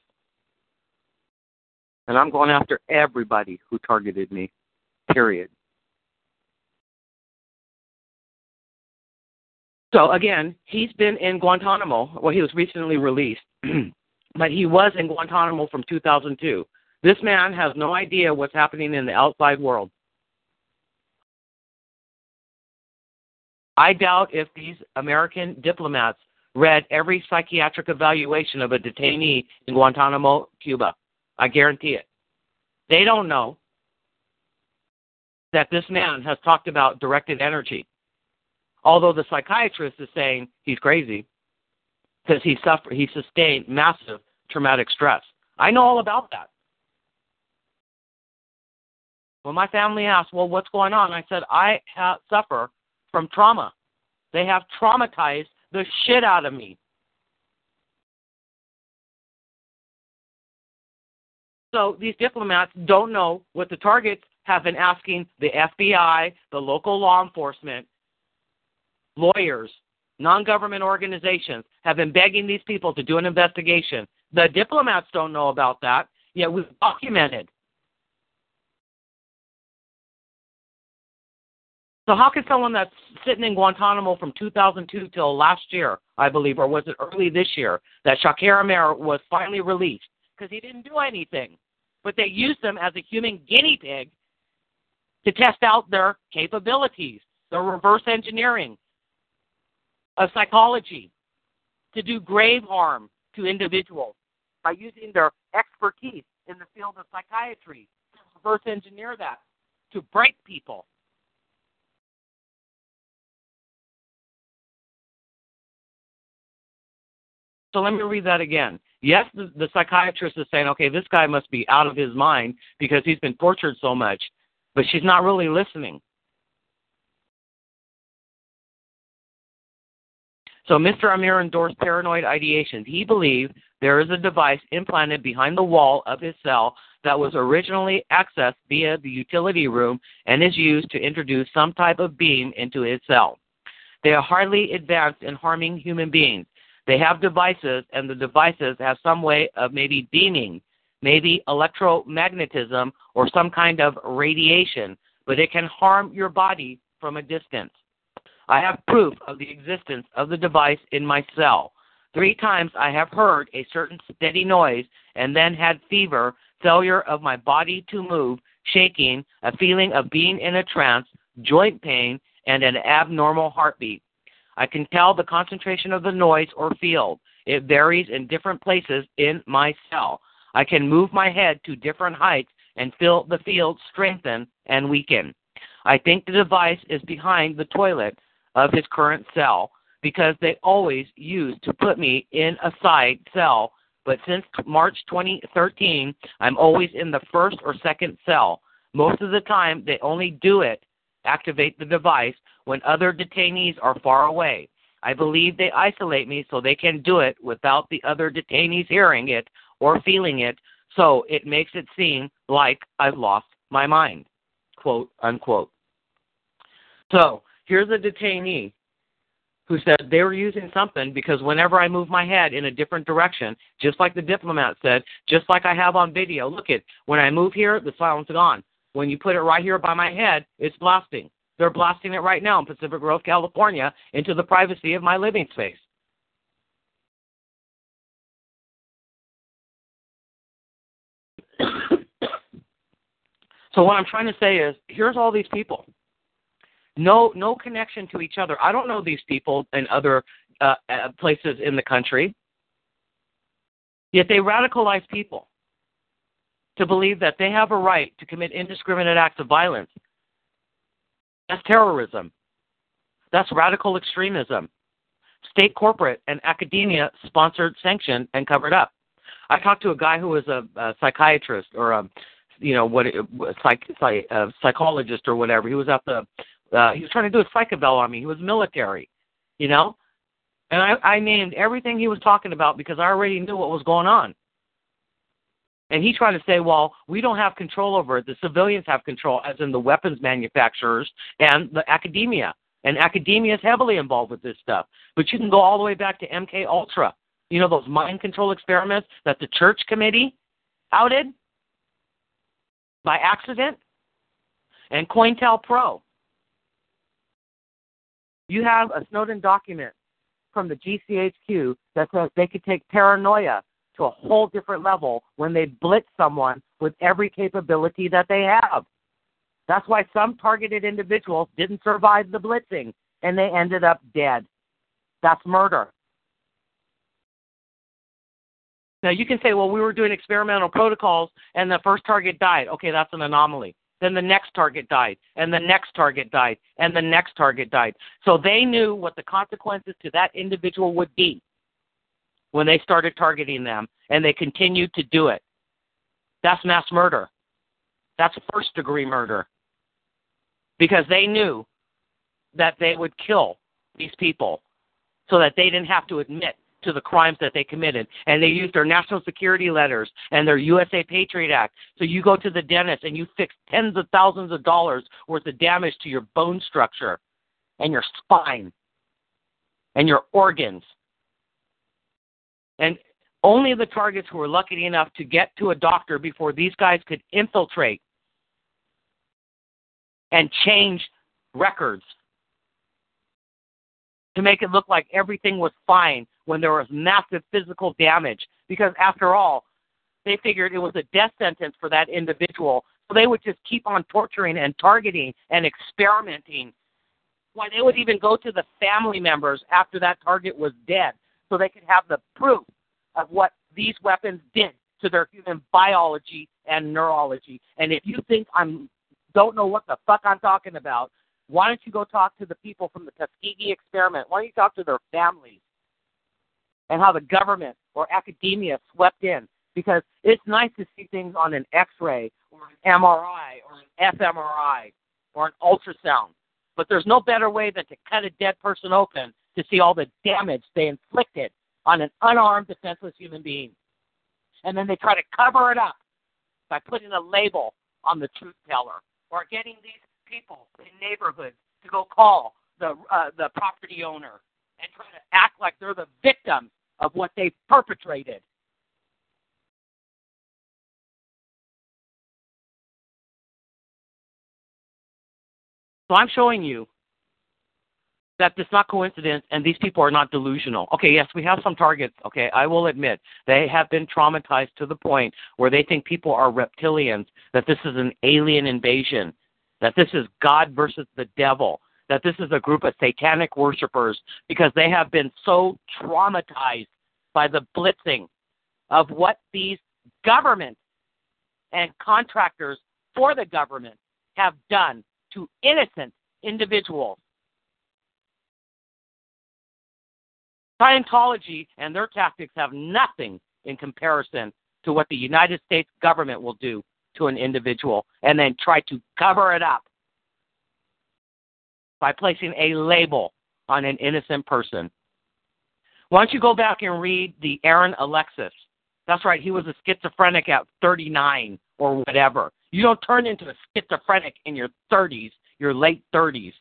And I'm going after everybody who targeted me, period. So again, he's been in Guantanamo. Well, he was recently released, (clears throat) but he was in Guantanamo from 2002. This man has no idea what's happening in the outside world. I doubt if these American diplomats read every psychiatric evaluation of a detainee in Guantanamo, Cuba. I guarantee it. They don't know that this man has talked about directed energy. Although the psychiatrist is saying he's crazy because he suffered, he sustained massive traumatic stress. I know all about that. When my family asked, "Well, what's going on?" I said, "I ha- suffer from trauma. They have traumatized the shit out of me." So these diplomats don't know what the targets have been asking the FBI, the local law enforcement, lawyers, non government organizations have been begging these people to do an investigation. The diplomats don't know about that, yet we've documented. So how can someone that's sitting in Guantanamo from 2002 till last year, I believe, or was it early this year, that Shaker Aamer was finally released because he didn't do anything, but they used him as a human guinea pig to test out their capabilities, their reverse engineering, of psychology to do grave harm to individuals by using their expertise in the field of psychiatry to reverse engineer that to break people. So let me read that again. Yes, the, the psychiatrist is saying, okay, this guy must be out of his mind because he's been tortured so much, but she's not really listening. So Mr. Aamer endorsed paranoid ideations. He believed there is a device implanted behind the wall of his cell that was originally accessed via the utility room and is used to introduce some type of beam into his cell. They are highly advanced in harming human beings. They have devices, and the devices have some way of maybe beaming, maybe electromagnetism or some kind of radiation, but it can harm your body from a distance. I have proof of the existence of the device in my cell. Three times I have heard a certain steady noise and then had fever, failure of my body to move, shaking, a feeling of being in a trance, joint pain, and an abnormal heartbeat. I can tell the concentration of the noise or field. It varies in different places in my cell. I can move my head to different heights and feel the field strengthen and weaken. I think the device is behind the toilet of his current cell because they always used to put me in a side cell. But since March 2013, I'm always in the first or second cell. Most of the time, they only do it, activate the device, when other detainees are far away. I believe they isolate me so they can do it without the other detainees hearing it or feeling it, so it makes it seem like I've lost my mind. Quote unquote. So Here's a detainee who said they were using something because whenever I move my head in a different direction, just like the diplomat said, just like I have on video, look at when I move here, the silence is gone. When you put it right here by my head, it's blasting. They're blasting it right now in Pacific Grove, California, into the privacy of my living space. (coughs) So what I'm trying to say is, here's all these people. No, no connection to each other. I don't know these people in other uh, uh, places in the country. Yet they radicalize people to believe that they have a right to commit indiscriminate acts of violence. That's terrorism. That's radical extremism. State corporate and academia sponsored, sanctioned, and covered up. I talked to a guy who was a, a psychiatrist or a, you know, what, psych, psych, a psychologist or whatever. He was at the, uh, he was trying to do a psychobel on me. He was military, you know, and I, I named everything he was talking about because I already knew what was going on. And he tried to say, well, we don't have control over it. The civilians have control, as in the weapons manufacturers and the academia. And academia is heavily involved with this stuff. But you can go all the way back to MK Ultra. You know those mind control experiments that the church committee outed by accident? And COINTELPRO. You have a Snowden document from the GCHQ that says they could take paranoia to a whole different level when they blitz someone with every capability that they have. That's why some targeted individuals didn't survive the blitzing and they ended up dead. That's murder. Now you can say, well, we were doing experimental protocols and the first target died. Okay, that's an anomaly. Then the next target died, and the next target died, and the next target died. So they knew what the consequences to that individual would be when they started targeting them, and they continued to do it. That's mass murder. That's first degree murder. Because they knew that they would kill these people so that they didn't have to admit to the crimes that they committed. And they used their national security letters and their USA Patriot Act. So you go to the dentist and you fix tens of thousands of dollars worth of damage to your bone structure and your spine and your organs. And only the targets who were lucky enough to get to a doctor before these guys could infiltrate and change records to make it look like everything was fine when there was massive physical damage. Because after all, they figured it was a death sentence for that individual. So they would just keep on torturing and targeting and experimenting. Why they would even go to the family members after that target was dead so they could have the proof of what these weapons did to their human biology and neurology. And if you think I'm don't know what the fuck I'm talking about, why don't you go talk to the people from the Tuskegee experiment? Why don't you talk to their families and how the government or academia swept in? Because it's nice to see things on an X-ray or an MRI or an fMRI or an ultrasound, but there's no better way than to cut a dead person open to see all the damage they inflicted on an unarmed, defenseless human being. And then they try to cover it up by putting a label on the truth teller or getting these people in neighborhoods to go call the uh, the property owner and try to act like they're the victim of what they've perpetrated. So I'm showing you that it's not coincidence and these people are not delusional. Okay, yes, we have some targets. Okay, I will admit they have been traumatized to the point where they think people are reptilians, that this is an alien invasion, that this is God versus the devil, that this is a group of satanic worshipers because they have been so traumatized by the blitzing of what these governments and contractors for the government have done to innocent individuals. Scientology and their tactics have nothing in comparison to what the United States government will do to an individual and then try to cover it up by placing a label on an innocent person. Why don't you go back and read the Aaron Alexis? That's right, he was a schizophrenic at 39 or whatever. You don't turn into a schizophrenic in your 30s, your late 30s.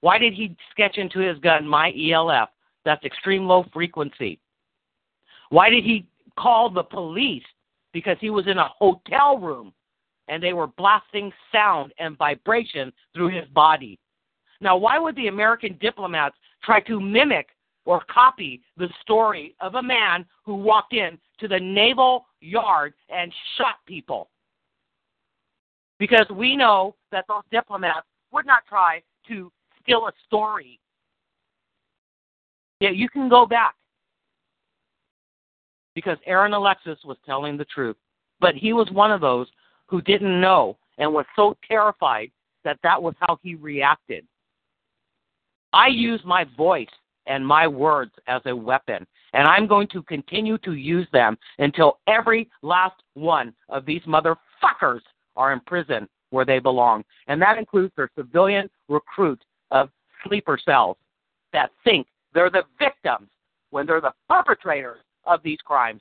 Why did he sketch into his gun my ELF? That's extreme low frequency. Why did he call the police because he was in a hotel room and they were blasting sound and vibration through his body. Now, why would the American diplomats try to mimic or copy the story of a man who walked in to the naval yard and shot people? Because we know that those diplomats would not try to steal a story. Yeah, you can go back. Because Aaron Alexis was telling the truth. But he was one of those who didn't know and was so terrified that that was how he reacted. I use my voice and my words as a weapon, and I'm going to continue to use them until every last one of these motherfuckers are in prison where they belong. And that includes their civilian recruit of sleeper cells that think they're the victims when they're the perpetrators of these crimes.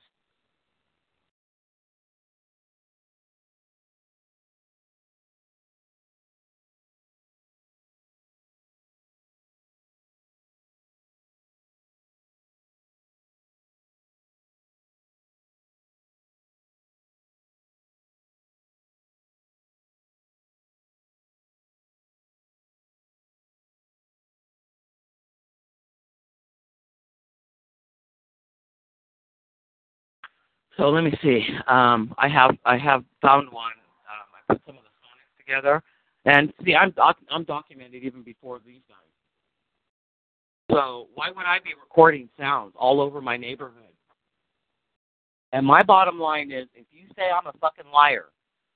So let me see. Um, I have I have found one. Um, I put some of the sonics together, and see, I'm doc- I'm documented even before these guys. So why would I be recording sounds all over my neighborhood? And my bottom line is, if you say I'm a fucking liar,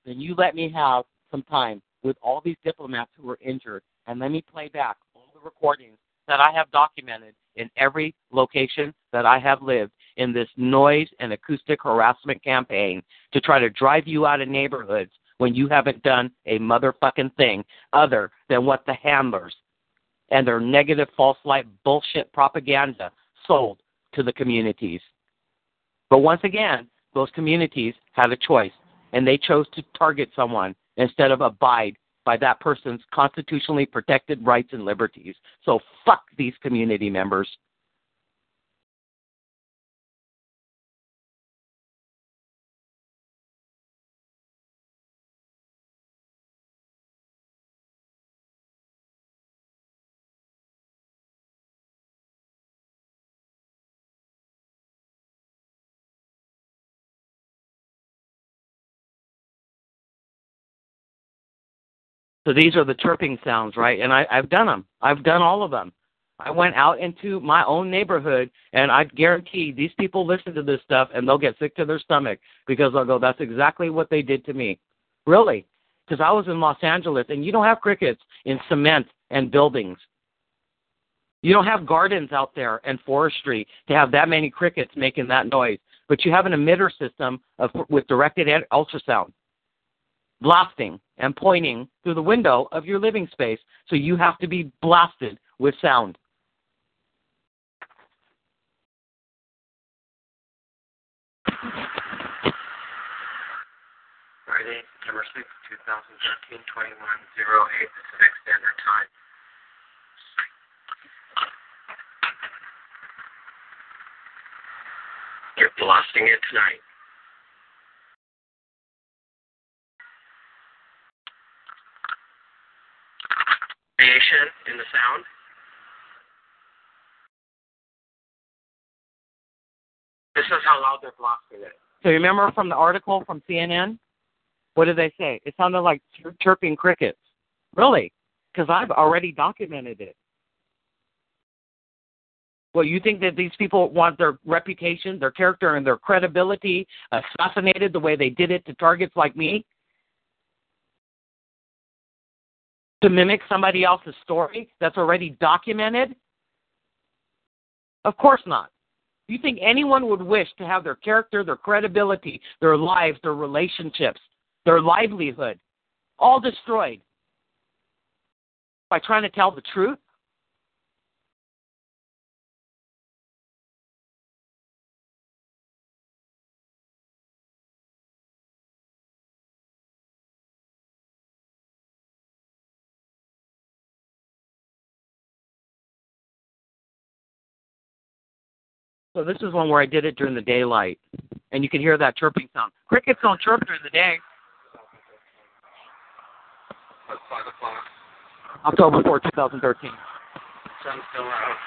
then you let me have some time with all these diplomats who were injured, and let me play back all the recordings that I have documented in every location that I have lived in this noise and acoustic harassment campaign to try to drive you out of neighborhoods when you haven't done a motherfucking thing other than what the handlers and their negative false light bullshit propaganda sold to the communities. But once again, those communities had a choice and they chose to target someone instead of abide by that person's constitutionally protected rights and liberties. So fuck these community members. So these are the chirping sounds, right? And I, I've done them. I've done all of them. I went out into my own neighborhood, and I guarantee these people listen to this stuff and they'll get sick to their stomach because they'll go, "That's exactly what they did to me." Really? Because I was in Los Angeles, and you don't have crickets in cement and buildings. You don't have gardens out there and forestry to have that many crickets making that noise. But you have an emitter system of, with directed ultrasound blasting and pointing through the window of your living space. So you have to be blasted with sound. Friday, September 6, 2013, 2108 Pacific Standard Time. You're blasting it tonight. Variation in the sound. This is how loud they're blasting it. So you remember from the article from CNN? What did they say? It sounded like chir- chirping crickets. Really? Because I've already documented it. Well, you think that these people want their reputation, their character, and their credibility assassinated the way they did it to targets like me? To mimic somebody else's story that's already documented? Of course not. Do you think anyone would wish to have their character, their credibility, their lives, their relationships, their livelihood all destroyed by trying to tell the truth? So this is one where I did it during the daylight, and you can hear that chirping sound. Crickets don't chirp during the day. 5 o'clock. October 4, 2013. Sun's still out.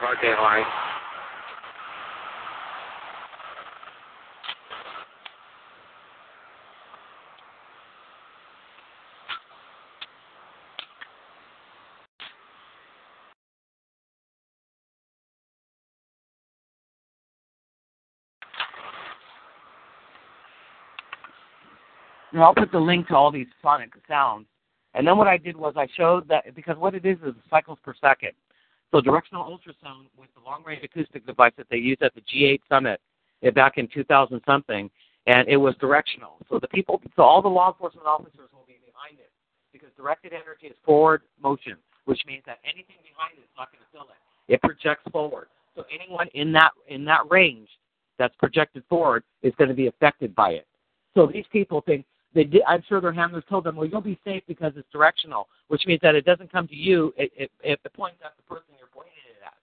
Broad daylight. And I'll put the link to all these sonic sounds. And then what I did was I showed that because what it is is cycles per second. So directional ultrasound with the long range acoustic device that they used at the G8 summit back in 2000 something, and it was directional. So the people, so all the law enforcement officers will be behind it because directed energy is forward motion, which means that anything behind it is not going to fill it. It projects forward. So anyone in that in that range that's projected forward is going to be affected by it. So these people think they did, I'm sure their handlers told them, well, you'll be safe because it's directional, which means that it doesn't come to you. It, it, it points at the person you're pointing it at,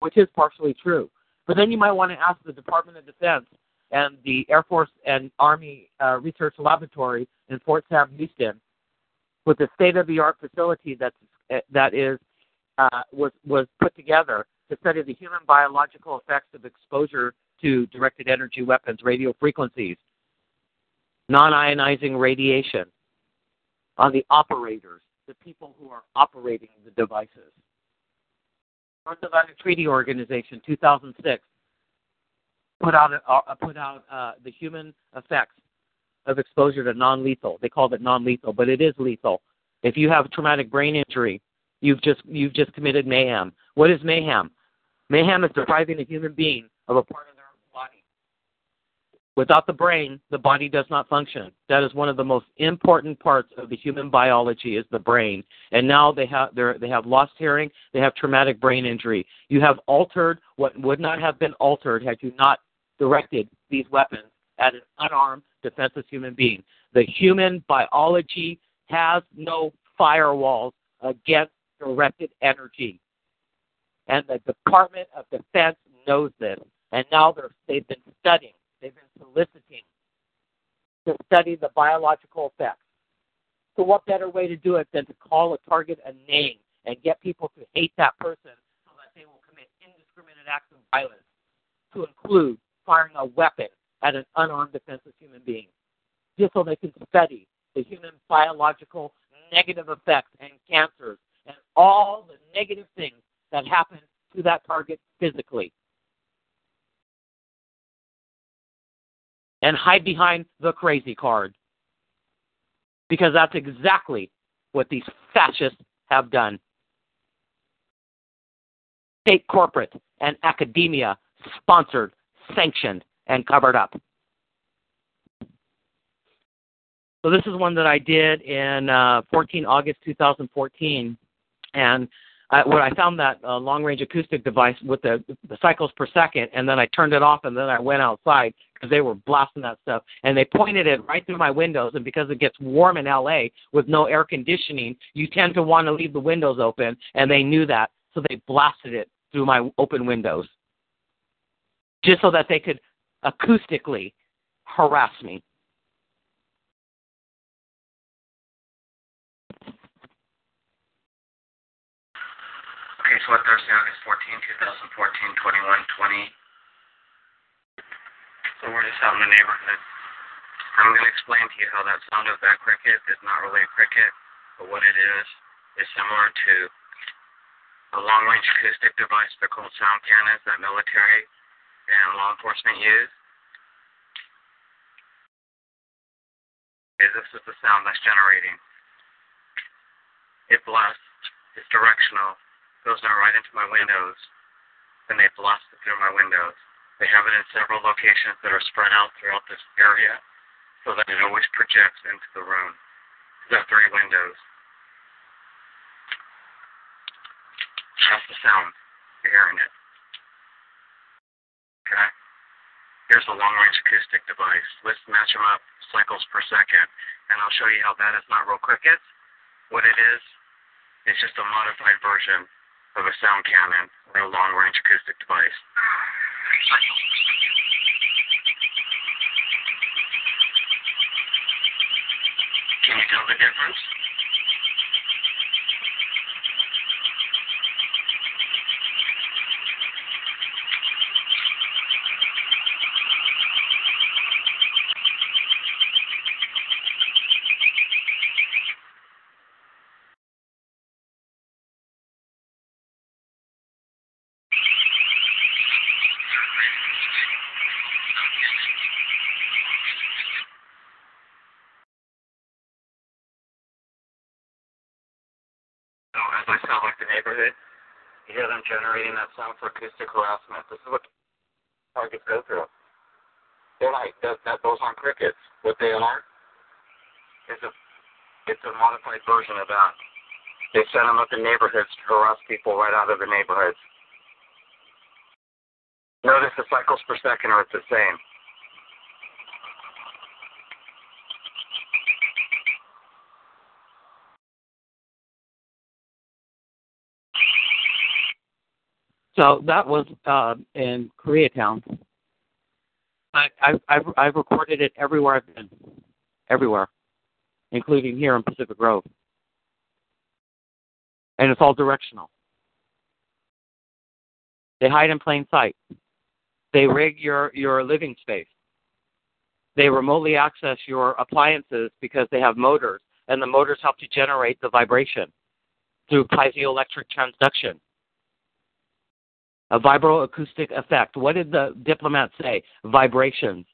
which is partially true. But then you might want to ask the Department of Defense and the Air Force and Army uh, Research Laboratory in Fort Sam Houston, with the state-of-the-art facility that's that is uh, was was put together to study the human biological effects of exposure to directed energy weapons, radio frequencies, non-ionizing radiation on the operators, the people who are operating the devices. North Atlantic Treaty Organization, 2006, put out uh, put out uh, the human effects of exposure to non-lethal. They called it non-lethal, but it is lethal. If you have traumatic brain injury, you've just you've just committed mayhem. What is mayhem? Mayhem is depriving a human being of a part. Without the brain, the body does not function. That is one of the most important parts of the human biology is the brain. And now they have they have lost hearing, they have traumatic brain injury. You have altered what would not have been altered had you not directed these weapons at an unarmed, defenseless human being. The human biology has no firewalls against directed energy. And the Department of Defense knows this. And now they've been studying, they've been soliciting to study the biological effects. So, what better way to do it than to call a target a name and get people to hate that person so that they will commit indiscriminate acts of violence, to include firing a weapon at an unarmed, defenseless human being, just so they can study the human biological negative effects and cancers and all the negative things that happen to that target physically. And hide behind the crazy card. Because that's exactly what these fascists have done. State corporate and academia sponsored sanctioned, and covered up. So this is one that I did in uh, 14 August 2014, and What I found that uh, long range acoustic device with the, the cycles per second, and then I turned it off, and then I went outside because they were blasting that stuff, and they pointed it right through my windows. And because it gets warm in LA with no air conditioning, you tend to want to leave the windows open, and they knew that, so they blasted it through my open windows just so that they could acoustically harass me. Okay, so what Thursday, August 14, 2014, 21, 20. So we're just out in the neighborhood. I'm going to explain to you how that sound of that cricket is not really a cricket, but what it is is similar to a long-range acoustic device. They're called sound cannons that military and law enforcement use is this is the sound that's generating. It blasts, it's directional, goes down right into my windows, and they blast it through my windows. They have it in several locations that are spread out throughout this area so that it always projects into the room. There's three windows. That's the sound. You're hearing it. Okay? Here's a long-range acoustic device. Let's match them up, cycles per second, and I'll show you how that is not real crickets. What it is, it's just a modified version of a sound cannon or a long-range acoustic device. Can you tell the difference? The neighborhood. You hear them generating that sound for acoustic harassment. This is what targets go through. They're like that, that those aren't crickets. What they are is a it's a modified version of that. They send them up in neighborhoods to harass people right out of the neighborhoods. Notice the cycles per second are the same. So that was uh, in Koreatown. I, I've, I've recorded it everywhere I've been, everywhere, including here in Pacific Grove, and it's all directional. They hide in plain sight. They rig your your living space. They remotely access your appliances because they have motors, and the motors help to generate the vibration through piezoelectric transduction a vibroacoustic effect. What did the diplomat say? Vibrations.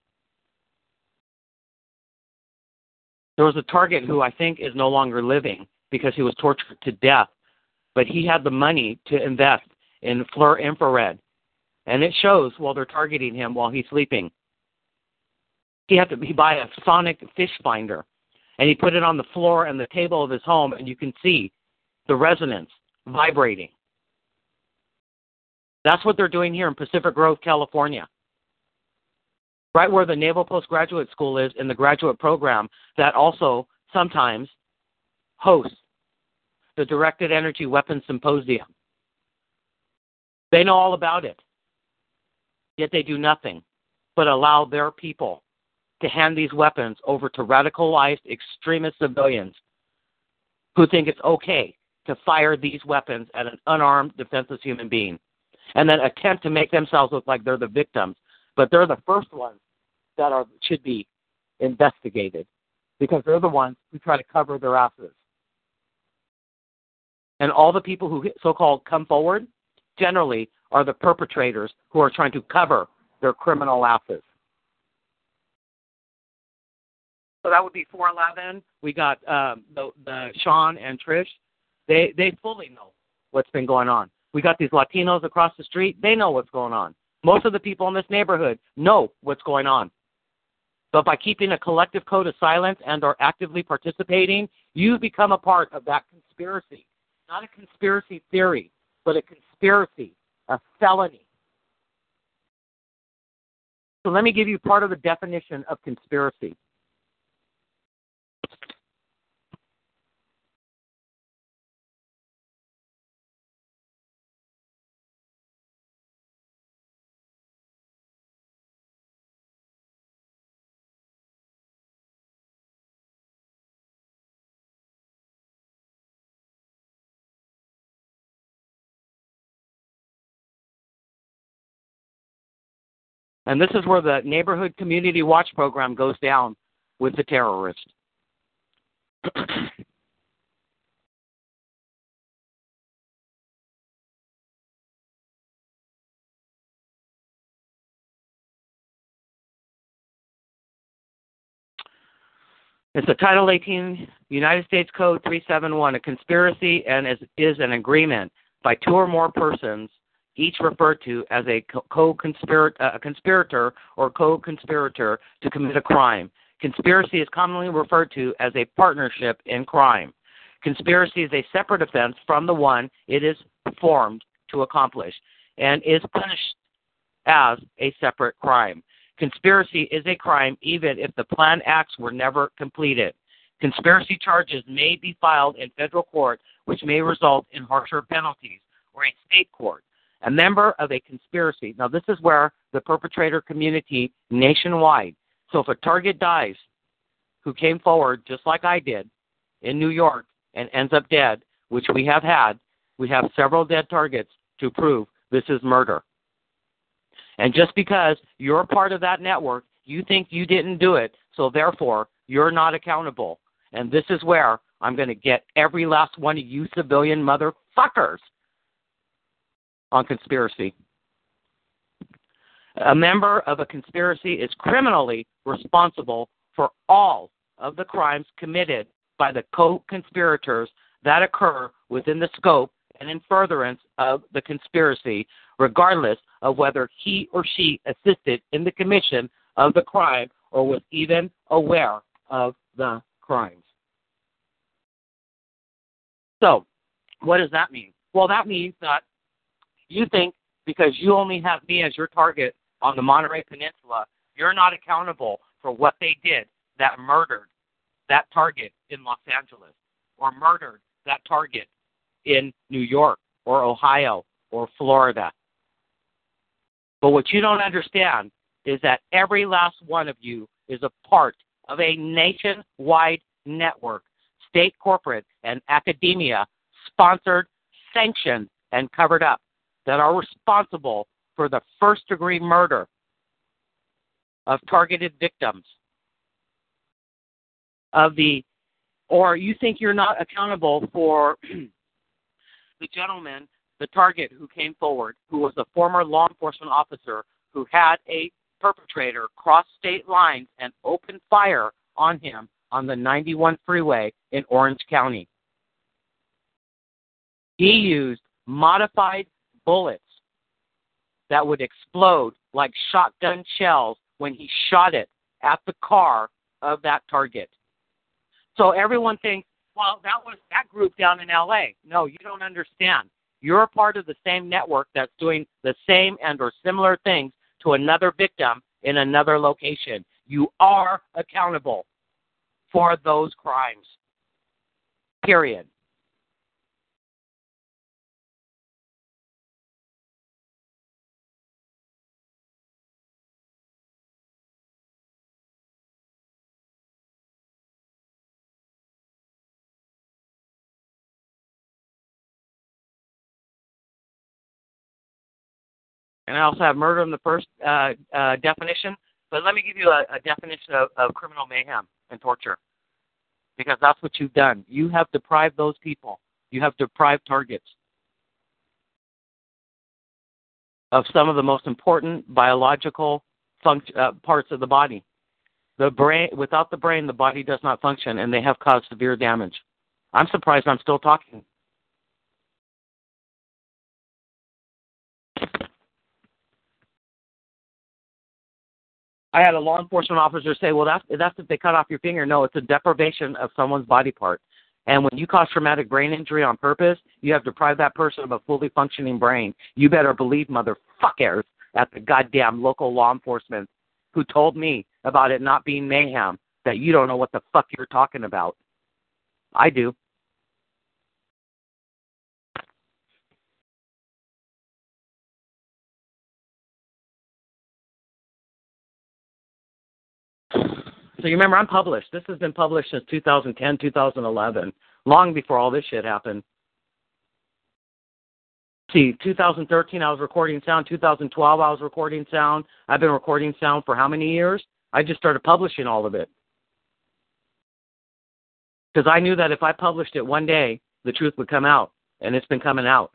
There was a target who I think is no longer living because he was tortured to death, but he had the money to invest in FLIR infrared. And it shows while they're targeting him while he's sleeping. He had to he buy a sonic fish finder and he put it on the floor and the table of his home and you can see the resonance vibrating. That's what they're doing here in Pacific Grove, California. Right where the Naval Postgraduate School is in the graduate program that also sometimes hosts the Directed Energy Weapons Symposium. They know all about it, yet they do nothing but allow their people to hand these weapons over to radicalized extremist civilians who think it's okay to fire these weapons at an unarmed, defenseless human being and then attempt to make themselves look like they're the victims. But they're the first ones that are should be investigated because they're the ones who try to cover their asses. And all the people who so-called come forward generally are the perpetrators who are trying to cover their criminal asses. So that would be 411. We got um, the, the Sean and Trish. They they fully know what's been going on. We got these Latinos across the street. They know what's going on. Most of the people in this neighborhood know what's going on. But by keeping a collective code of silence and are actively participating, you become a part of that conspiracy. Not a conspiracy theory, but a conspiracy, a felony. So let me give you part of the definition of conspiracy. And this is where the Neighborhood Community Watch program goes down with the terrorist. (clears throat) It's a Title 18 United States Code 371. A conspiracy and is, is an agreement by two or more persons each referred to as a co-conspirator uh, conspirator or co-conspirator to commit a crime. Conspiracy is commonly referred to as a partnership in crime. Conspiracy is a separate offense from the one it is formed to accomplish and is punished as a separate crime. Conspiracy is a crime even if the planned acts were never completed. Conspiracy charges may be filed in federal court, which may result in harsher penalties, or a state court a member of a conspiracy. Now, this is where the perpetrator community nationwide. So, if a target dies who came forward just like I did in New York and ends up dead, which we have had, we have several dead targets to prove this is murder. And just because you're part of that network, you think you didn't do it, so therefore you're not accountable. And this is where I'm going to get every last one of you civilian motherfuckers on conspiracy. A member of a conspiracy is criminally responsible for all of the crimes committed by the co conspirators that occur within the scope and in furtherance of the conspiracy, regardless of whether he or she assisted in the commission of the crime or was even aware of the crimes. So, what does that mean? Well, that means that you think because you only have me as your target on the Monterey Peninsula, you're not accountable for what they did that murdered that target in Los Angeles or murdered that target in New York or Ohio or Florida. But what you don't understand is that every last one of you is a part of a nationwide network, state, corporate, and academia sponsored, sanctioned, and covered up that are responsible for the first degree murder of targeted victims of the or you think you're not accountable for (clears throat) the gentleman, the target who came forward, who was a former law enforcement officer who had a perpetrator cross state lines and open fire on him on the 91 freeway in Orange County. He used modified bullets that would explode like shotgun shells when he shot it at the car of that target. So everyone thinks, well, that was that group down in LA. No, you don't understand. You're a part of the same network that's doing the same and or similar things to another victim in another location. You are accountable for those crimes. Period. And I also have murder in the first uh, uh, definition. But let me give you a, a definition of, of criminal mayhem and torture, because that's what you've done. You have deprived those people. You have deprived targets of some of the most important biological funct- uh, parts of the body. The brain, without the brain, the body does not function, and they have caused severe damage. I'm surprised I'm still talking. I had a law enforcement officer say, "Well, that's that's if they cut off your finger." No, it's a deprivation of someone's body part. And when you cause traumatic brain injury on purpose, you have deprived that person of a fully functioning brain. You better believe, motherfuckers, at the goddamn local law enforcement who told me about it not being mayhem, that you don't know what the fuck you're talking about. I do. So you remember, I'm published. This has been published since 2010, 2011, long before all this shit happened. See, 2013, I was recording sound. 2012, I was recording sound. I've been recording sound for how many years? I just started publishing all of it. Because I knew that if I published it one day, the truth would come out. And it's been coming out.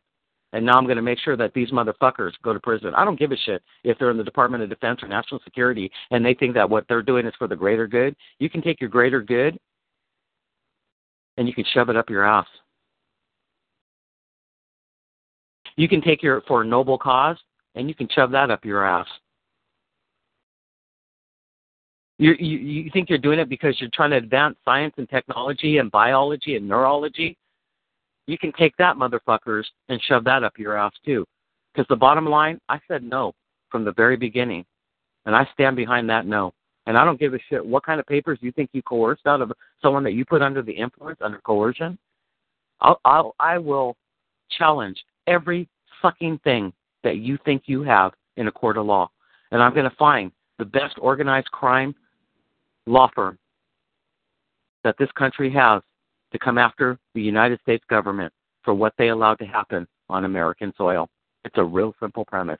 And now I'm going to make sure that these motherfuckers go to prison. I don't give a shit if they're in the Department of Defense or National Security and they think that what they're doing is for the greater good. You can take your greater good and you can shove it up your ass. You can take your for a noble cause and you can shove that up your ass. You, you you think you're doing it because you're trying to advance science and technology and biology and neurology? You can take that, motherfuckers, and shove that up your ass too. Because the bottom line, I said no from the very beginning, and I stand behind that no. And I don't give a shit what kind of papers you think you coerced out of someone that you put under the influence, under coercion. I'll, I'll I will challenge every fucking thing that you think you have in a court of law, and I'm going to find the best organized crime law firm that this country has to come after the United States government for what they allowed to happen on American soil. It's a real simple premise.